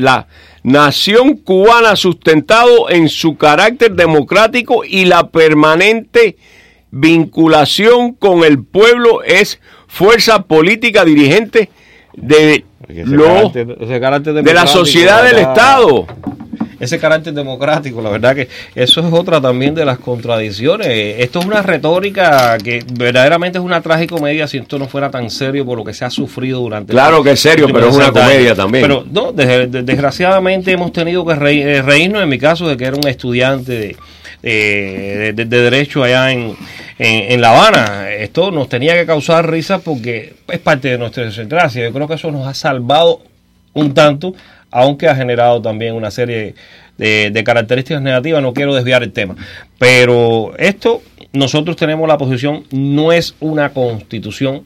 Speaker 19: la nación cubana sustentado en su carácter democrático y la permanente vinculación con el pueblo es fuerza política dirigente de,
Speaker 20: Ese
Speaker 19: lo-
Speaker 20: carácter- ese carácter
Speaker 19: de la sociedad del. Estado.
Speaker 20: Ese carácter democrático, la verdad que eso es otra también de las contradicciones. Esto es una retórica que verdaderamente es una tragicomedia si esto no fuera tan serio por lo que se ha sufrido durante
Speaker 19: Claro
Speaker 20: los
Speaker 19: que es serio, pero es una
Speaker 20: 60 años.
Speaker 19: comedia también.
Speaker 20: Pero no, desgraciadamente hemos tenido que eh, reírnos, en mi caso, de que era un estudiante de, de, de- de derecho allá en, en, en La Habana. Esto nos tenía que causar risa porque es parte de nuestra idiosincrasia. Yo creo que eso nos ha salvado un tanto, aunque ha generado también una serie de, de características negativas. No quiero desviar el tema. Pero esto, nosotros tenemos la posición, no es una constitución.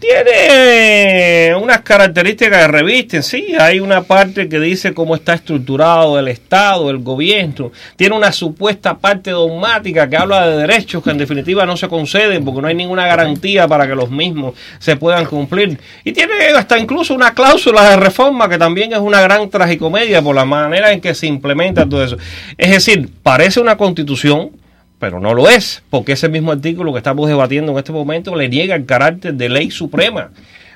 Speaker 20: Tiene unas características que revisten, sí, hay una parte que dice cómo está estructurado el Estado, el gobierno, tiene una supuesta parte dogmática que habla de derechos que en definitiva no se conceden porque no hay ninguna garantía para que los mismos se puedan cumplir. Y tiene hasta incluso una cláusula de reforma que también es una gran tragicomedia por la manera en que se implementa todo eso. Es decir, parece una constitución, pero no lo es, porque ese mismo artículo que estamos debatiendo en este momento le niega el carácter de ley suprema.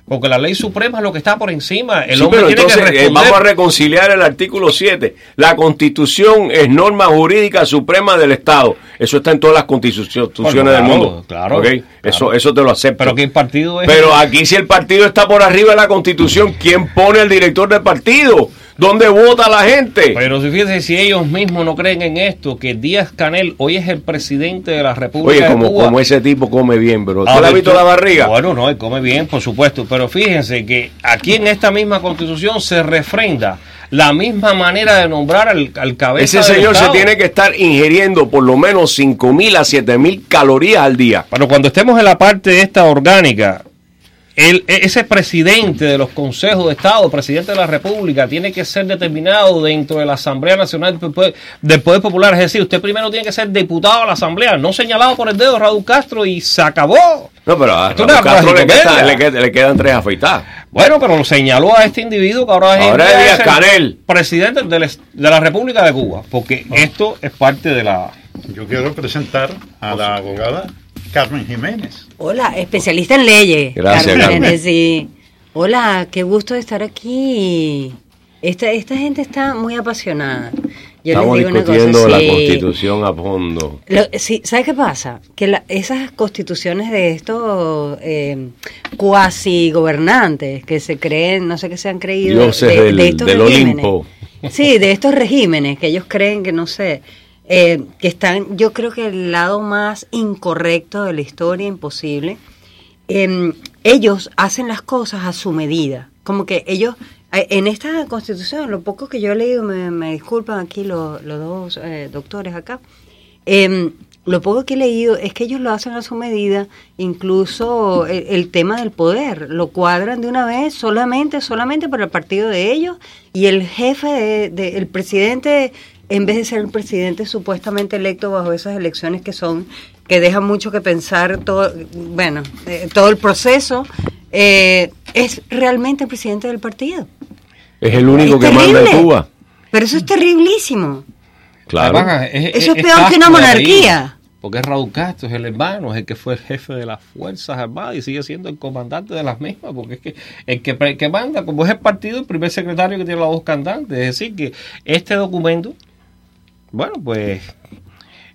Speaker 20: Porque la ley suprema es lo que está por encima. El
Speaker 19: Sí,
Speaker 20: hombre
Speaker 19: pero
Speaker 20: tiene
Speaker 19: entonces
Speaker 20: que
Speaker 19: eh, vamos a reconciliar el artículo 7. La constitución es norma jurídica suprema del Estado. Eso está en todas las constituciones
Speaker 20: Bueno,
Speaker 19: del mundo.
Speaker 20: claro.
Speaker 19: Eso, eso te lo acepto.
Speaker 20: Pero ¿qué partido es?
Speaker 19: Pero aquí si el partido está por arriba de la constitución, ¿quién pone el director del partido? ¿Dónde vota la gente?
Speaker 20: Pero si fíjense, si ellos mismos no creen en esto, que Díaz Canel hoy es el presidente de la República
Speaker 19: Oye,
Speaker 20: de
Speaker 19: como,
Speaker 20: Cuba.
Speaker 19: como ese tipo come bien, bro. ¿Tú le has visto la barriga?
Speaker 20: Bueno, no, él come bien, por supuesto. Pero fíjense que aquí en esta misma constitución se refrenda la misma manera de nombrar al, al cabeza
Speaker 19: Ese
Speaker 20: del
Speaker 19: señor se tiene que estar ingiriendo por lo menos 5 mil a 7 mil calorías al día.
Speaker 20: Pero cuando estemos en la parte esta orgánica, el, e- ese presidente de los consejos de Estado, presidente de la República, tiene que ser determinado dentro de la Asamblea Nacional del Poder, del Poder Popular. Es decir, usted primero tiene que ser diputado a la Asamblea, no señalado por el dedo Raúl Castro y se acabó.
Speaker 19: No, pero a
Speaker 20: Esto
Speaker 19: Raúl Castro le, queda- le queda- le quedan tres afeitadas.
Speaker 20: Bueno, pero lo señaló a este individuo que ahora, es-
Speaker 19: Ahora es Díaz
Speaker 20: el
Speaker 19: Canel.
Speaker 20: presidente del est- de la República de Cuba, porque esto es parte de la...
Speaker 10: Yo quiero presentar a la abogada Carmen Jiménez.
Speaker 21: Hola, especialista en leyes.
Speaker 10: Gracias, Carmen.
Speaker 21: Jiménez, sí. Hola, qué gusto de estar aquí. Esta, esta gente está muy apasionada. Yo
Speaker 19: Estamos
Speaker 21: les digo una cosa,
Speaker 19: la
Speaker 21: sí.
Speaker 19: constitución a fondo.
Speaker 21: Lo- sí, ¿Sabes qué pasa? Que la- esas constituciones de estos eh, cuasi gobernantes que se creen, no sé qué se han creído,
Speaker 19: Dioses
Speaker 21: de,
Speaker 19: del,
Speaker 21: de estos
Speaker 19: del. Olimpo.
Speaker 21: Sí, de estos regímenes que ellos creen que no sé, eh, que están, yo creo que el lado más incorrecto de la historia imposible. Em, ellos hacen las cosas a su medida, como que ellos eh, en esta constitución, lo poco que yo he leído, me, disculpan aquí los, los dos eh, doctores acá, em, lo poco que he leído es que ellos lo hacen a su medida, incluso el, tema del poder, lo cuadran de una vez solamente, solamente para el partido de ellos y el jefe, de- el presidente, en vez de ser el presidente supuestamente electo bajo esas elecciones que son, que dejan mucho que pensar todo, bueno, eh, todo el proceso, eh, es realmente el presidente del partido.
Speaker 19: Es el único
Speaker 21: Es
Speaker 19: que manda en. Cuba.
Speaker 21: Pero eso es terriblísimo.
Speaker 19: Claro.
Speaker 20: Además,
Speaker 21: Eso es peor que una monarquía.
Speaker 20: porque es Raúl Castro, es el hermano, es el que fue el jefe de las Fuerzas Armadas y sigue siendo el comandante de las mismas, porque es que el que, el que manda, como es el partido, el primer secretario que tiene la voz cantante. Es decir, que este documento, bueno, pues,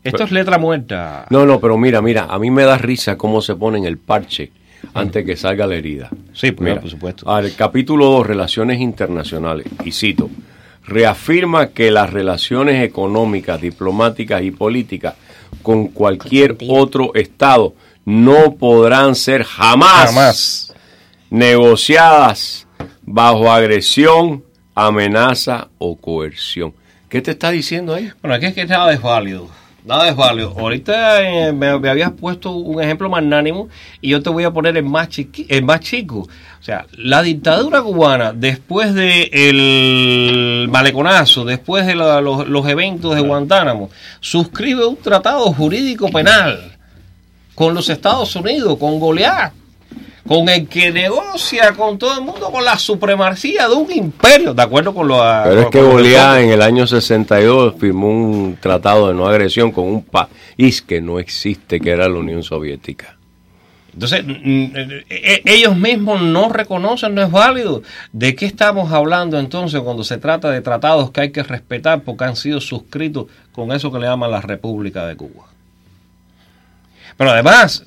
Speaker 20: esto es letra muerta.
Speaker 19: No, no, pero mira, mira, a mí me da risa cómo se ponen el parche antes que salga la herida.
Speaker 20: Sí, pues,
Speaker 19: Mira,
Speaker 20: por supuesto.
Speaker 19: Al capítulo 2, Relaciones Internacionales, y cito, reafirma que las relaciones económicas, diplomáticas y políticas con cualquier otro Estado no podrán ser jamás,
Speaker 20: Jamás.
Speaker 19: negociadas bajo agresión, amenaza o coerción. ¿Qué te está diciendo ahí?
Speaker 20: Bueno, aquí es que nada es válido. Nada es válido. Ahorita eh, me, me habías puesto un ejemplo magnánimo y yo te voy a poner el más, chiqui- el más chico. O sea, la dictadura cubana, después de el maleconazo, después de la- los, los eventos de Guantánamo, suscribe un tratado jurídico penal con los Estados Unidos, con Goliat, con el que negocia con todo el mundo, con la supremacía de un imperio, de acuerdo con lo
Speaker 19: Pero es que Goliat en el año 62 firmó un tratado de no agresión con un país que no existe, que era la Unión Soviética.
Speaker 20: Entonces, mm, eh, eh, ellos mismos no reconocen, no es válido. ¿De qué estamos hablando entonces cuando se trata de tratados que hay que respetar porque han sido suscritos con eso que le llaman la República de Cuba? Pero además,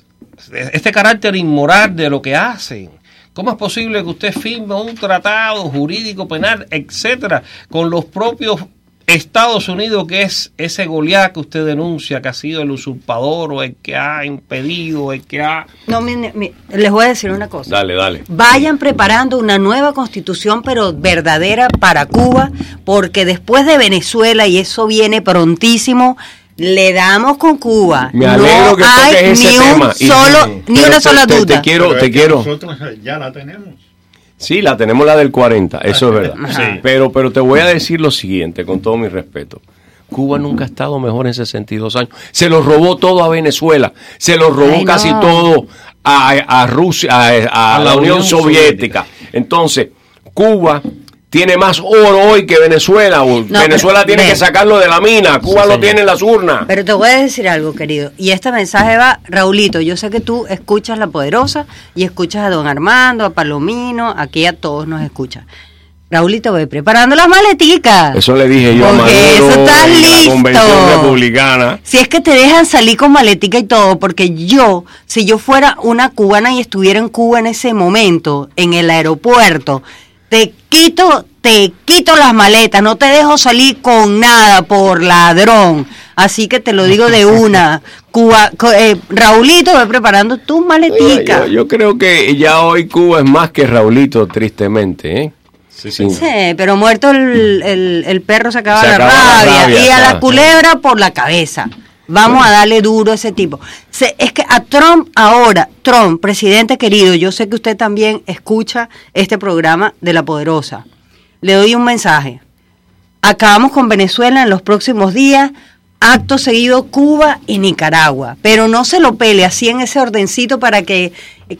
Speaker 20: este carácter inmoral de lo que hacen. ¿Cómo es posible que usted firme un tratado jurídico, penal, etcétera, con los propios Estados Unidos, que es ese Goliat que usted denuncia, que ha sido el usurpador o el que ha impedido, el que ha...
Speaker 21: No, mire, mire, les voy a decir una cosa.
Speaker 19: Dale, dale.
Speaker 21: Vayan preparando una nueva constitución, pero verdadera para Cuba, porque después de Venezuela, y eso viene prontísimo, le damos con Cuba.
Speaker 19: Me alegro
Speaker 21: no
Speaker 19: que
Speaker 21: hay
Speaker 19: toques ese
Speaker 21: ni un
Speaker 19: tema. Y-
Speaker 21: solo, ni
Speaker 19: pero
Speaker 21: una
Speaker 19: te-
Speaker 21: sola
Speaker 19: te-
Speaker 21: duda.
Speaker 19: Te quiero,
Speaker 10: Pero
Speaker 19: te quiero.
Speaker 10: Nosotros ya la tenemos.
Speaker 19: Sí, la tenemos la del 40, eso es verdad.
Speaker 10: Sí.
Speaker 19: Pero, pero te voy a decir lo siguiente, con todo mi respeto. Cuba nunca ha estado mejor en 62 años. Se lo robó todo a Venezuela, se lo robó
Speaker 21: Ay, no.
Speaker 19: casi todo a, a Rusia, a, a la, Unión Soviética. Entonces, Cuba tiene más oro hoy que Venezuela.
Speaker 21: No,
Speaker 19: Venezuela
Speaker 21: pero-
Speaker 19: tiene que sacarlo de la mina, Cuba lo
Speaker 21: señor.
Speaker 19: tiene en las urnas.
Speaker 21: Pero te voy a decir algo, querido. Y este mensaje va, Raulito, yo sé que tú escuchas La Poderosa y escuchas a don Armando, a Palomino, aquí a todos nos escuchas. Raulito, ve preparando las maleticas.
Speaker 19: Eso le dije yo a
Speaker 21: Porque
Speaker 19: Maduro
Speaker 21: eso está
Speaker 19: en la
Speaker 21: listo.
Speaker 19: convención republicana.
Speaker 21: Si es que te dejan salir con maletica y todo, porque yo, si yo fuera una cubana y estuviera en Cuba en ese momento, en el aeropuerto, te quito, te quito las maletas, no te dejo salir con nada por ladrón. Así que te lo digo de una. Cuba, co- eh, Raulito, ve preparando tus maleticas.
Speaker 19: Yo, yo creo que ya hoy Cuba es más que Raulito, tristemente. ¿eh? Sí,
Speaker 21: Sí, pero muerto el, el- el perro se acaba
Speaker 19: Se
Speaker 21: la
Speaker 19: acaba la
Speaker 21: rabia,
Speaker 19: rabia,
Speaker 21: y a la culebra por la cabeza. Vamos a darle duro a ese tipo. Se- es que a Trump ahora, Trump, presidente querido, yo sé que usted también escucha este programa de La Poderosa. Le doy un mensaje. Acabamos con Venezuela en los próximos días. acto seguido Cuba y Nicaragua, pero no se lo pele así en ese ordencito para que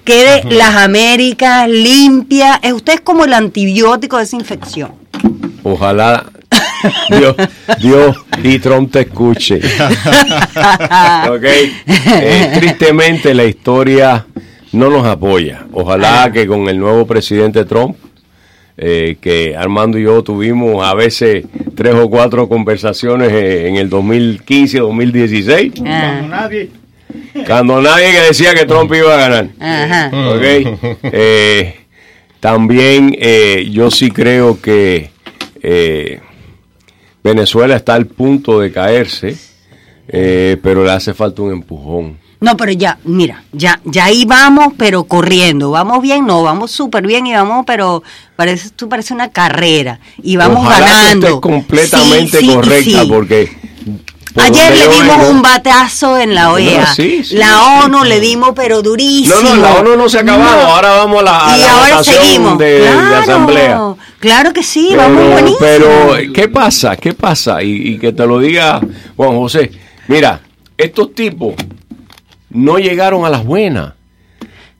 Speaker 21: quede las Américas limpias. Eh, Usted es como el antibiótico de esa infección.
Speaker 19: Ojalá Dios, Dios y Trump te escuche. Ok. Eh, tristemente la historia no nos apoya. Ojalá que con el nuevo presidente Trump, eh, que Armando y yo tuvimos a veces tres o cuatro conversaciones eh, en el 2015, 2016,
Speaker 10: Cuando nadie.
Speaker 19: cuando nadie que decía que Trump iba a ganar.
Speaker 21: Ajá.
Speaker 19: Ok. Eh, también eh, yo sí creo que eh, Venezuela está al punto de caerse, eh, pero le hace falta un empujón.
Speaker 21: No, pero ya, mira, ya, ya ahí vamos, pero corriendo. Vamos bien, no, vamos súper bien y vamos, pero parece, tú parece una carrera. Y vamos
Speaker 19: Ojalá que
Speaker 21: ganando.
Speaker 19: estés completamente
Speaker 21: Sí, sí,
Speaker 19: correcta,
Speaker 21: sí.
Speaker 19: porque por
Speaker 21: Ayer le dimos
Speaker 19: vengo-
Speaker 21: un bateazo en la OEA.
Speaker 19: No, sí, sí,
Speaker 21: la ONU
Speaker 19: sí.
Speaker 21: le dimos, pero durísimo.
Speaker 19: No, no, la ONU no se ha acabado.
Speaker 21: No.
Speaker 19: Ahora vamos a la, a
Speaker 21: y
Speaker 19: la
Speaker 21: ahora seguimos.
Speaker 19: de, de
Speaker 21: claro,
Speaker 19: asamblea.
Speaker 21: Claro que sí, vamos buenísimo.
Speaker 19: pero, ¿qué pasa? ¿Qué pasa? Y, y que te lo diga Juan José. Mira, estos tipos no llegaron a las buenas.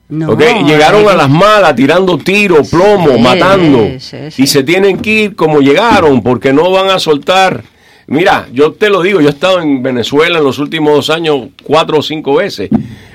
Speaker 21: No.
Speaker 19: Llegaron a las malas tirando tiros, plomo,
Speaker 21: Sí,
Speaker 19: matando.
Speaker 21: sí, sí.
Speaker 19: Y se tienen que ir como llegaron porque no van a soltar. Mira, yo te lo digo, yo he estado en Venezuela en los últimos dos años cuatro o cinco veces.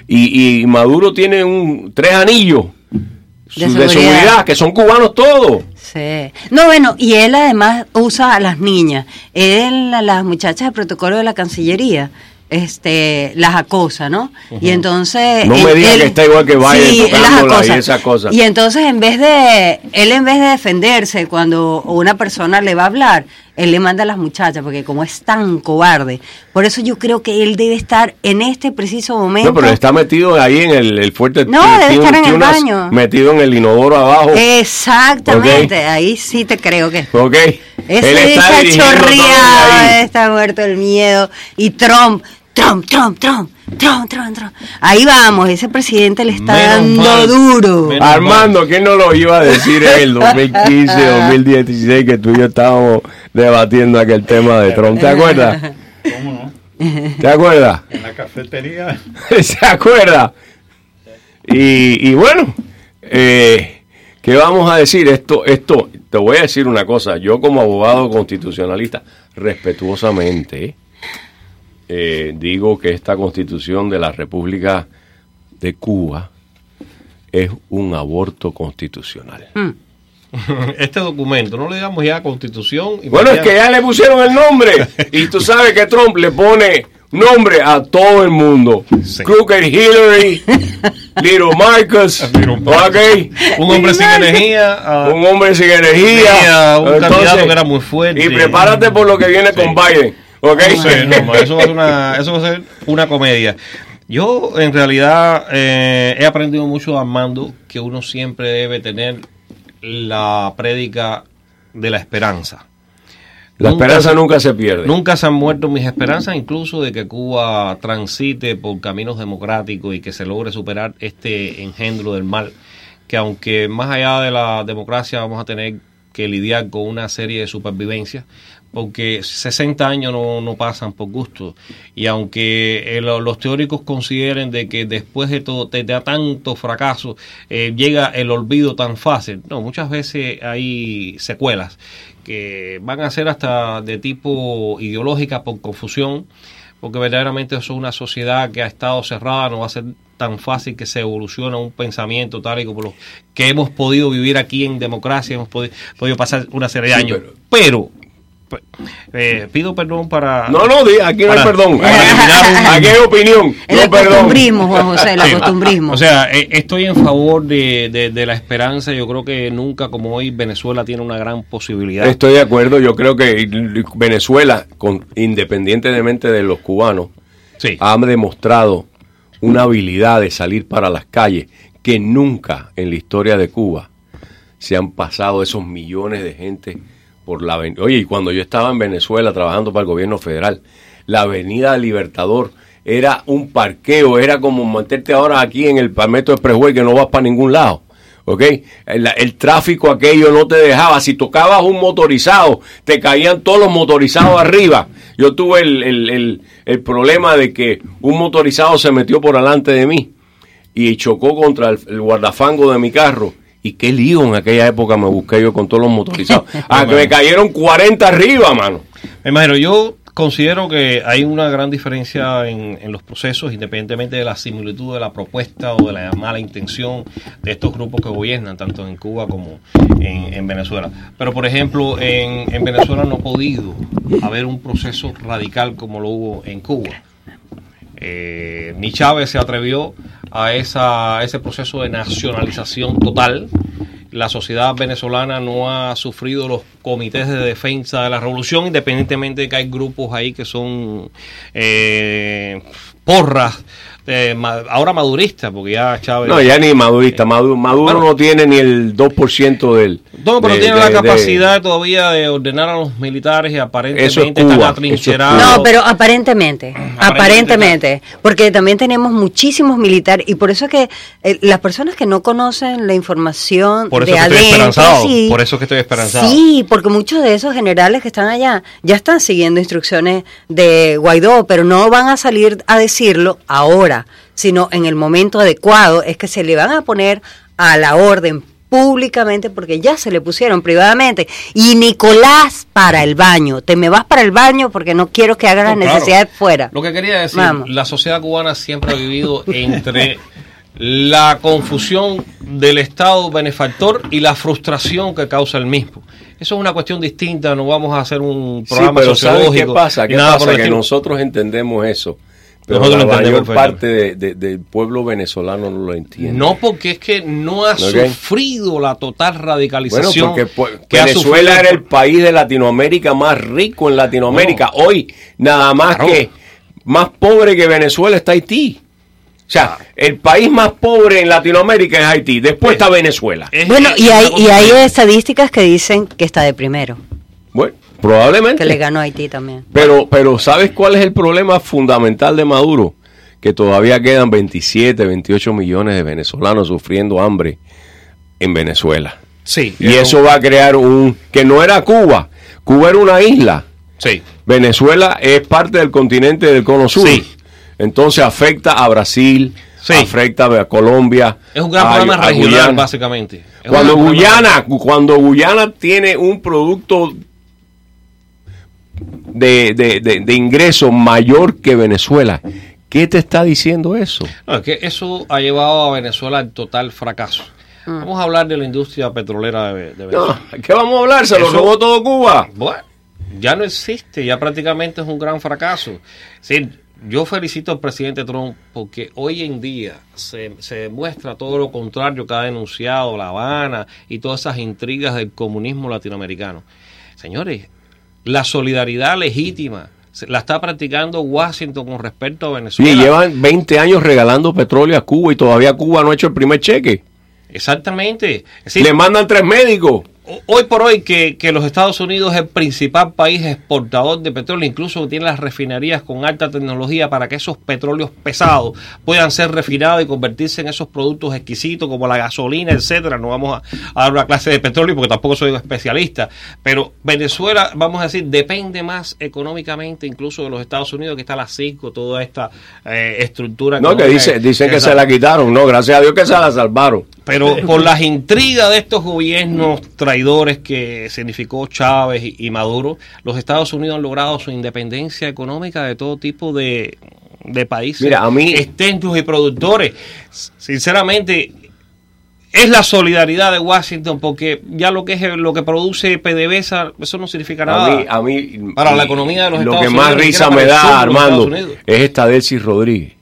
Speaker 19: Y, y Maduro tiene un tres anillos
Speaker 21: De
Speaker 19: de,
Speaker 21: seguridad.
Speaker 19: seguridad, que son cubanos todos.
Speaker 21: Sí. No, bueno, y él además usa a las niñas. Él, a las muchachas de protocolo de la Cancillería, este, las acosa, ¿no? Y entonces...
Speaker 19: No
Speaker 21: él-
Speaker 19: me diga
Speaker 21: él-
Speaker 19: que está igual que Biden
Speaker 21: sí, las acosa.
Speaker 19: y esas cosas.
Speaker 21: Y entonces en vez de, él en vez de defenderse cuando una persona le va a hablar, él le manda a las muchachas, porque como es tan cobarde, por eso yo creo que él debe estar en este preciso momento...
Speaker 19: No, pero está metido ahí en el, el fuerte.
Speaker 21: No, debe estar en el baño.
Speaker 19: Metido en el inodoro abajo.
Speaker 21: Exactamente, ahí sí te creo que...
Speaker 19: ¿Ok?
Speaker 21: Ese
Speaker 19: Él está
Speaker 21: está chorreado, está muerto el miedo. Y Trump, Trump, Trump, Trump, Trump, Trump, Trump. Ahí vamos, ese presidente le está dando
Speaker 19: mal.
Speaker 21: duro.
Speaker 19: Armando, ¿quién no lo iba a decir en el 2015, 2016 que tú y yo estábamos debatiendo aquel tema de Trump? ¿Te acuerdas?
Speaker 10: ¿Cómo no?
Speaker 19: ¿Te acuerdas?
Speaker 10: En la cafetería.
Speaker 19: ¿Se acuerda? Y, y bueno, eh, ¿qué vamos a decir? Esto, esto, te voy a decir una cosa. Yo como abogado constitucionalista, respetuosamente, eh, digo que esta constitución de la República de Cuba es un aborto constitucional.
Speaker 20: Este documento, no le digamos ya constitución. y
Speaker 19: Bueno, es que ya le pusieron el nombre. Y tú sabes que Trump le pone nombre a todo el mundo. Crooked Hillary, Little Marcus.
Speaker 20: Un hombre sin energía.
Speaker 19: un hombre sin energía.
Speaker 20: tenía un
Speaker 19: Entonces,
Speaker 20: candidato que era muy fuerte.
Speaker 19: Y prepárate por lo que viene con Biden. Ok.
Speaker 20: Sí, no, ma, eso, va a ser una, eso va a ser una comedia. Yo, en realidad, eh, he aprendido mucho de Armando que uno siempre debe tener la prédica de la esperanza.
Speaker 19: La esperanza nunca se pierde.
Speaker 20: Nunca se han muerto mis esperanzas, incluso de que Cuba transite por caminos democráticos y que se logre superar este engendro del mal, que aunque más allá de la democracia vamos a tener que lidiar con una serie de supervivencias, porque 60 años no, no pasan por gusto. Y aunque eh, lo- los teóricos consideren de que después de, todo, de, de tanto fracaso eh, llega el olvido tan fácil, no, muchas veces hay secuelas que van a ser hasta de tipo ideológica por confusión, porque verdaderamente eso es una sociedad que ha estado cerrada, no va a ser tan fácil que se evolucione un pensamiento tal y como lo que hemos podido vivir aquí en democracia, hemos podido, podido pasar una serie de
Speaker 19: Sí,
Speaker 20: años. pero, pe- eh, pido perdón para...
Speaker 19: No, no, di- aquí no hay perdón.
Speaker 20: para eliminar un-
Speaker 19: Aquí hay opinión.
Speaker 21: El
Speaker 19: no perdón.
Speaker 21: acostumbrismo, Juan José, el
Speaker 20: Sí.
Speaker 21: acostumbrismo.
Speaker 20: O sea, eh, estoy en favor de, de- de la esperanza. Yo creo que nunca como hoy Venezuela tiene una gran posibilidad.
Speaker 19: Estoy de acuerdo, yo creo que Venezuela, con, independientemente de los cubanos, ha demostrado una habilidad de salir para las calles que nunca en la historia de Cuba se han pasado esos millones de gente por la. Oye, y cuando yo estaba en Venezuela trabajando para el gobierno federal, la avenida Libertador era un parqueo, era como meterte ahora aquí en el Palmetto Expressway que no vas para ningún lado. ¿ok? El, el tráfico aquello no te dejaba. Si tocabas un motorizado, te caían todos los motorizados arriba. Yo tuve el, el- el- problema de que un motorizado se metió por delante de mí y chocó contra el guardafango de mi carro. Y qué lío en aquella época me busqué yo con todos los motorizados. Ah, que me cayeron 40 arriba, mano.
Speaker 20: Me imagino, yo considero que hay una gran diferencia en, en los procesos, independientemente de la similitud de la propuesta o de la mala intención de estos grupos que gobiernan, tanto en Cuba como en, en Venezuela. Pero, por ejemplo, en, en Venezuela no ha podido haber un proceso radical como lo hubo en Cuba. Eh, ni Chávez se atrevió a, esa, ese proceso de nacionalización total. La sociedad venezolana no ha sufrido los comités de defensa de la revolución, independientemente de que hay grupos ahí que son eh, porras, eh, ma- ahora maduristas, porque ya Chávez...
Speaker 19: No, ya ni madurista. Maduro, Maduro no tiene ni el 2% del.
Speaker 20: No, pero
Speaker 19: de-
Speaker 20: tiene
Speaker 19: de-
Speaker 20: la
Speaker 19: de-
Speaker 20: capacidad todavía de ordenar a los militares y aparentemente
Speaker 19: Eso es
Speaker 20: están atrincherados.
Speaker 21: No, pero aparentemente, aparentemente, porque también tenemos muchísimos militares y por eso es que eh, las personas que no conocen la información
Speaker 20: Por eso
Speaker 21: de
Speaker 20: que estoy
Speaker 21: adentro,
Speaker 20: esperanzado.
Speaker 21: sí,
Speaker 20: Por eso que estoy esperanzado.
Speaker 21: Sí, porque muchos de esos generales que están allá ya están siguiendo instrucciones de Guaidó, pero no van a salir a decirlo ahora, sino en el momento adecuado, es que se le van a poner a la orden públicamente porque ya se le pusieron privadamente y Nicolás para el baño, te me vas para el baño porque no quiero que hagas
Speaker 20: No,
Speaker 21: las
Speaker 20: claro.
Speaker 21: necesidades fuera.
Speaker 20: Lo que quería decir,
Speaker 21: Vamos.
Speaker 20: la sociedad cubana siempre ha vivido entre la confusión del Estado benefactor y la frustración que causa el mismo. Eso es una cuestión distinta, no vamos a hacer un
Speaker 19: Sí,
Speaker 20: programa
Speaker 19: pero ¿sabes qué
Speaker 20: sociológico.
Speaker 19: pasa? ¿Qué
Speaker 20: nada
Speaker 19: pasa? Que nosotros entendemos eso. Pero
Speaker 20: Nosotros
Speaker 19: la mayor parte de- de- del pueblo venezolano no lo entiende.
Speaker 20: No, porque es que no ha sufrido la total
Speaker 19: Bueno,
Speaker 20: radicalización.
Speaker 19: porque
Speaker 20: que ha
Speaker 19: Venezuela era el país de Latinoamérica más rico en Latinoamérica. Hoy, nada más
Speaker 20: Claro.
Speaker 19: que más pobre que Venezuela está Haití. O sea, el país más pobre en Latinoamérica es Haití. Después está Venezuela.
Speaker 21: Bueno, y hay, y hay estadísticas que dicen que está de primero,
Speaker 19: Bueno, probablemente.
Speaker 21: que le ganó a Haití también.
Speaker 19: Pero, pero ¿sabes cuál es el problema fundamental de Maduro? Que todavía quedan 27, 28 millones de venezolanos sufriendo hambre en Venezuela.
Speaker 20: Sí.
Speaker 19: Y eso va a crear un... que no era Cuba. Cuba era una isla.
Speaker 20: Sí.
Speaker 19: Venezuela es parte del continente del Cono Sur.
Speaker 20: Sí.
Speaker 19: Entonces afecta a Brasil, afecta a Colombia.
Speaker 20: Es un gran
Speaker 19: a-
Speaker 20: problema
Speaker 19: a
Speaker 20: regional,
Speaker 19: Guyana.
Speaker 20: básicamente. Es
Speaker 19: Cuando
Speaker 20: problema
Speaker 19: Guyana, cuando Guyana tiene un producto de, de, de, de ingreso mayor que Venezuela, ¿qué te está diciendo eso?
Speaker 20: No, es que eso ha llevado a Venezuela al total fracaso. Vamos a hablar de la industria petrolera de, de Venezuela.
Speaker 19: ¿Qué vamos a hablar? ¿Se lo
Speaker 20: Eso-
Speaker 19: robó todo Cuba?
Speaker 20: Bueno, ya no existe, ya prácticamente es un gran fracaso. Sí, yo felicito al presidente Trump porque hoy en día se, se demuestra todo lo contrario que ha denunciado La Habana y todas esas intrigas del comunismo latinoamericano. Señores, la solidaridad legítima la está practicando Washington con respecto a
Speaker 19: Sí,
Speaker 20: Venezuela.
Speaker 19: llevan 20 años regalando petróleo a Cuba y todavía Cuba no ha hecho el primer cheque.
Speaker 20: Exactamente. Decir,
Speaker 19: Le mandan tres médicos.
Speaker 20: Hoy por hoy que, que los Estados Unidos es el principal país exportador de petróleo, incluso tiene las refinerías con alta tecnología para que esos petróleos pesados puedan ser refinados y convertirse en esos productos exquisitos como la gasolina, etcétera. No vamos a, a dar una clase de petróleo porque tampoco soy un especialista, pero Venezuela, vamos a decir, depende más económicamente incluso de los Estados Unidos que está la CISCO, toda esta eh, estructura.
Speaker 19: No, que dice, dicen que
Speaker 20: esa-
Speaker 19: se la quitaron. No, gracias a Dios que se la salvaron.
Speaker 20: pero por las intrigas de estos gobiernos traidores que significó Chávez y, Maduro, los Estados Unidos han logrado su independencia económica de todo tipo de, de países
Speaker 19: Mira, a mí-
Speaker 20: extensos y productores. Sinceramente, es la solidaridad de Washington porque ya lo que es lo que produce PDVSA, eso no significa nada.
Speaker 19: A mí, a mí
Speaker 20: para la economía de los
Speaker 19: lo
Speaker 20: Estados
Speaker 19: que
Speaker 20: Unidos.
Speaker 19: más
Speaker 20: ni
Speaker 19: risa
Speaker 20: siquiera
Speaker 19: me da, Armando, es esta Delcy Rodríguez.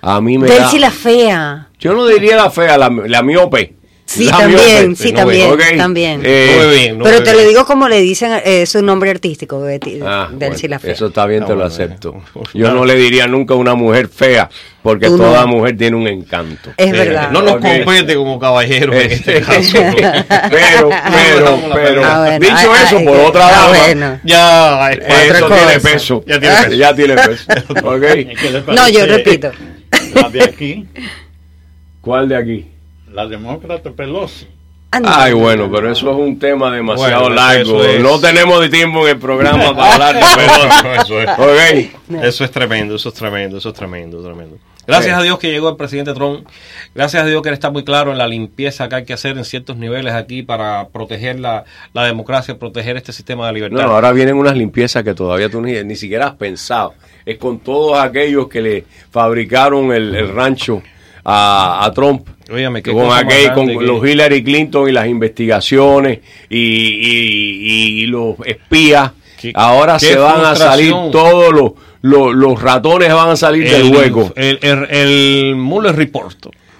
Speaker 19: A mí me
Speaker 21: Delcy
Speaker 19: da...
Speaker 21: la fea.
Speaker 19: Yo no diría la fea, la, la miope.
Speaker 21: Sí,
Speaker 19: La
Speaker 21: también, sí,
Speaker 19: No
Speaker 21: también,
Speaker 19: ve. Ok.
Speaker 21: también.
Speaker 19: Eh,
Speaker 21: Pero te lo digo como le dicen eh, su nombre artístico, Betty,
Speaker 19: Ah, bueno,
Speaker 21: la fea.
Speaker 19: eso está bien,
Speaker 20: Ah,
Speaker 19: te lo acepto. Yo no le diría nunca a una mujer fea, porque
Speaker 21: Tú no.
Speaker 19: toda mujer tiene un encanto.
Speaker 21: Es verdad.
Speaker 20: No nos
Speaker 19: Ok.
Speaker 20: compete como caballeros en este caso.
Speaker 19: pero, pero, pero,
Speaker 21: Ah, bueno.
Speaker 19: dicho
Speaker 21: Ah,
Speaker 19: eso, por otra dama,
Speaker 21: bueno.
Speaker 20: Ya,
Speaker 19: eso tiene peso.
Speaker 20: Ya tiene peso.
Speaker 19: Ya tiene peso. Ok.
Speaker 21: No, yo repito.
Speaker 10: La de aquí,
Speaker 19: ¿Cuál de aquí?
Speaker 10: La demócrata Pelosi.
Speaker 19: Ay, bueno, pero eso es un tema demasiado
Speaker 20: Bueno,
Speaker 19: largo.
Speaker 20: es-
Speaker 19: No tenemos tiempo en el programa para hablar de Pelosi.
Speaker 20: eso, es, eso es tremendo, eso es tremendo, eso es tremendo, tremendo. Gracias
Speaker 19: Sí.
Speaker 20: a Dios que llegó el presidente Trump. Gracias a Dios que él está muy claro en la limpieza que hay que hacer en ciertos niveles aquí para proteger la, la democracia, proteger este sistema de libertad.
Speaker 19: No, ahora vienen unas limpiezas que todavía tú ni, ni siquiera has pensado. Es con todos aquellos que le fabricaron el, el rancho a, a Trump.
Speaker 20: Qué
Speaker 19: con aquel, con
Speaker 20: que-
Speaker 19: los Hillary Clinton y las investigaciones y, y- y los espías. ahora
Speaker 20: qué
Speaker 19: se van a salir todos los, los, los ratones van a salir del hueco.
Speaker 20: El, el, el Mueller Report.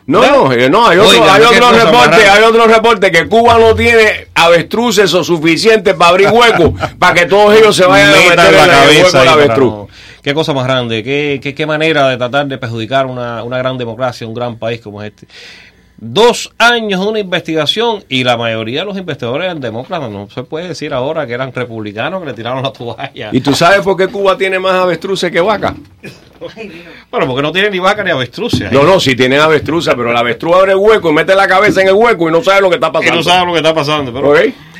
Speaker 19: No, no, eh, no, hay otro, hay otro reporte, hay otro reporte que Cuba no tiene avestruces o suficientes para abrir huecos para que todos ellos se vayan a meter en
Speaker 20: la
Speaker 19: el hueco
Speaker 20: para
Speaker 19: avestruz.
Speaker 20: no- Qué cosa más grande, qué, qué, qué manera de tratar de perjudicar una, una gran democracia, un gran país como este. Dos años de una investigación y la mayoría de los investigadores eran demócratas. No se puede decir ahora que eran republicanos que le tiraron la toalla.
Speaker 19: ¿Y tú sabes por qué Cuba tiene más avestruces que vaca?
Speaker 20: Bueno, porque no tiene ni vaca ni avestruces.
Speaker 19: No, no, sí tienen avestruces, pero la avestruz abre el hueco y mete la cabeza en el hueco y no sabe lo que está
Speaker 20: Y
Speaker 19: pasando.
Speaker 20: no saben lo que está pasando. Pero.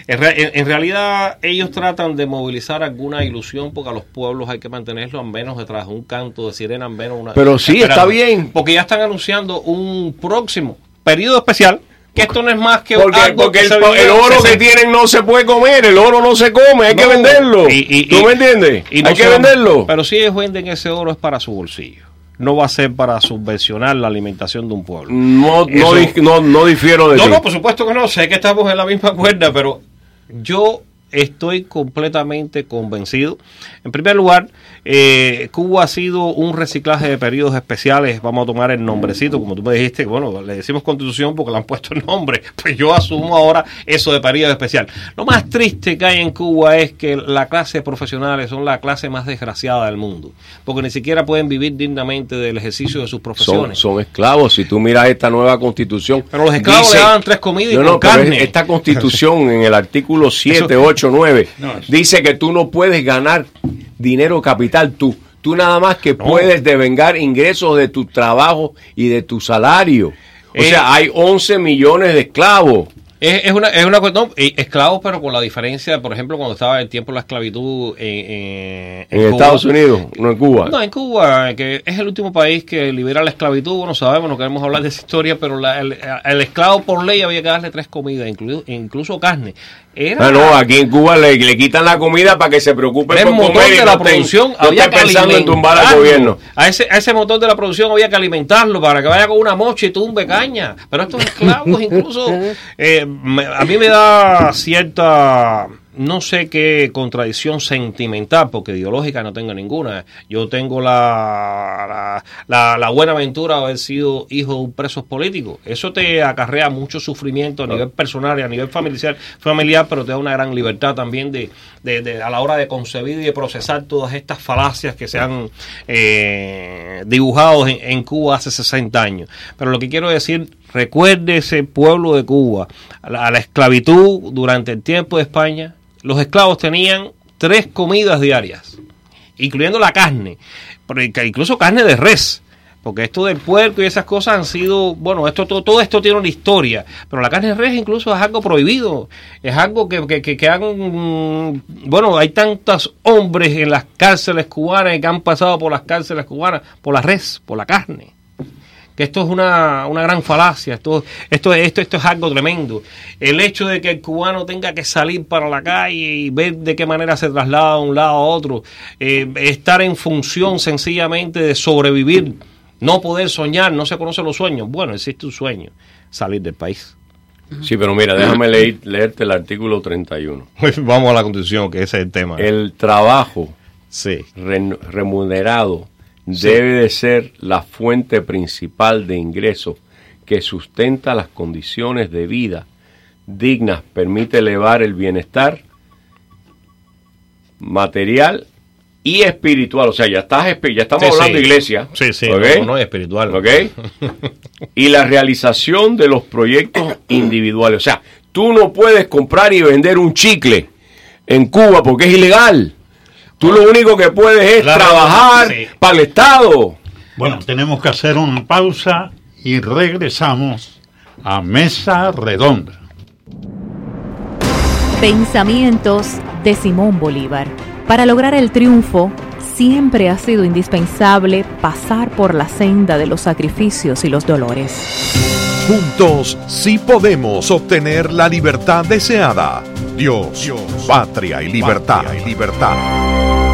Speaker 20: En, re- en- en realidad ellos tratan de movilizar alguna ilusión porque a los pueblos hay que mantenerlos al menos detrás de un canto de sirena, al menos una...
Speaker 19: Pero sí, está bien.
Speaker 20: Porque ya están anunciando un próximo periodo especial, que esto no es más que
Speaker 19: Porque,
Speaker 20: algo
Speaker 19: porque
Speaker 20: que
Speaker 19: el, oro que
Speaker 20: 60.
Speaker 19: tienen no se puede comer, el oro no se come, hay que
Speaker 20: No.
Speaker 19: venderlo.
Speaker 20: Y- y-
Speaker 19: ¿Tú me entiendes?
Speaker 20: y no
Speaker 19: hay que venderlo.
Speaker 20: Pero si ellos venden ese oro es para su bolsillo. No va a ser para subvencionar la alimentación de un pueblo.
Speaker 19: No, no,
Speaker 20: Eso-
Speaker 19: di- no, no difiero de
Speaker 20: No,
Speaker 19: ti.
Speaker 20: no, por supuesto que no. Sé que estamos en la misma cuerda, pero yo estoy completamente convencido. En primer lugar, eh, Cuba ha sido un reciclaje de periodos especiales. Vamos a tomar el nombrecito, como tú me dijiste. Bueno, le decimos constitución porque le han puesto el nombre. Pues yo asumo ahora eso de periodo especial. Lo más triste que hay en Cuba es que la clase de profesionales son la clase más desgraciada del mundo. Porque ni siquiera pueden vivir dignamente del ejercicio de sus profesiones.
Speaker 19: son esclavos. Si tú miras esta nueva constitución.
Speaker 20: Pero los esclavos le daban tres comidas y
Speaker 19: no, pero
Speaker 20: carne.
Speaker 19: Esta constitución en el artículo 7, 8, 9 dice que tú no puedes ganar dinero capital tú. Tú nada más que puedes devengar ingresos de tu trabajo y de tu salario. O
Speaker 20: Eh,
Speaker 19: sea, hay 11 millones de esclavos.
Speaker 20: Es, es una, es una cuestión, eh, esclavos, pero con la diferencia, por ejemplo, cuando estaba el tiempo de la esclavitud en, en- en
Speaker 19: En
Speaker 20: Cuba.
Speaker 19: Estados Unidos, no en Cuba.
Speaker 20: No, en Cuba, que es el último país que libera la esclavitud, bueno, sabemos, no queremos hablar de esa historia, pero la- el, el esclavo por ley había que darle tres comidas, incluido, incluso carne. Era,
Speaker 19: Ah, no, aquí en Cuba le, le quitan la comida para que se
Speaker 20: el
Speaker 19: por
Speaker 20: motor
Speaker 19: comer y
Speaker 20: de la producción,
Speaker 19: no
Speaker 20: había que
Speaker 19: pensando en tumbar al gobierno.
Speaker 20: A ese, a ese motor de la producción había que alimentarlo para que vaya con una mocha y tumbe caña. Pero estos esclavos incluso, eh, me- a mí me da cierta, no sé qué contradicción sentimental, porque ideológica no tengo ninguna. Yo tengo la, la, la- la buena aventura de haber sido hijo de un preso político. Eso te acarrea mucho sufrimiento a nivel personal y a nivel familiar, familiar pero te da una gran libertad también de, de- de- a la hora de concebir y de procesar todas estas falacias que se han eh, dibujado en, en Cuba hace 60 años. Pero lo que quiero decir, recuerde ese pueblo de Cuba, a la, a la esclavitud durante el tiempo de España, los esclavos tenían tres comidas diarias, incluyendo la carne, incluso carne de res. Porque esto del puerco y esas cosas han sido, bueno, esto todo, todo esto tiene una historia, pero la carne de res incluso es algo prohibido, es algo que, que, que, que han, bueno, hay tantos hombres en las cárceles cubanas que han pasado por las cárceles cubanas por la res, por la carne que esto es una, una gran falacia, esto, esto, esto, esto es algo tremendo. El hecho de que el cubano tenga que salir para la calle y ver de qué manera se traslada de un lado a otro, eh, estar en función sencillamente de sobrevivir, no poder soñar, no se conocen los sueños. Bueno, existe un sueño, salir del país.
Speaker 19: Sí, pero mira, déjame leer, leerte el artículo 31.
Speaker 20: Vamos a la constitución, que ese es el tema.
Speaker 19: El trabajo
Speaker 20: sí.
Speaker 19: remunerado
Speaker 20: Sí.
Speaker 19: debe de ser la fuente principal de ingresos que sustenta las condiciones de vida dignas, permite elevar el bienestar material y espiritual. O sea, ya, estás, ya estamos
Speaker 20: Sí,
Speaker 19: hablando
Speaker 20: sí.
Speaker 19: de iglesia.
Speaker 20: Sí, sí,
Speaker 19: ¿ok?
Speaker 20: no, no es espiritual.
Speaker 19: ¿Ok? y la realización de los proyectos individuales. O sea, tú no puedes comprar y vender un chicle en Cuba porque es ilegal. Tú lo único que puedes es
Speaker 10: Claro,
Speaker 19: trabajar
Speaker 10: sí.
Speaker 19: para el Estado.
Speaker 10: Bueno, tenemos que hacer una pausa y regresamos a Mesa Redonda.
Speaker 14: Pensamientos de Simón Bolívar. Para lograr el triunfo, siempre ha sido indispensable pasar por la senda de los sacrificios y los dolores.
Speaker 17: Juntos sí podemos obtener la libertad deseada. Dios, patria y libertad. y libertad.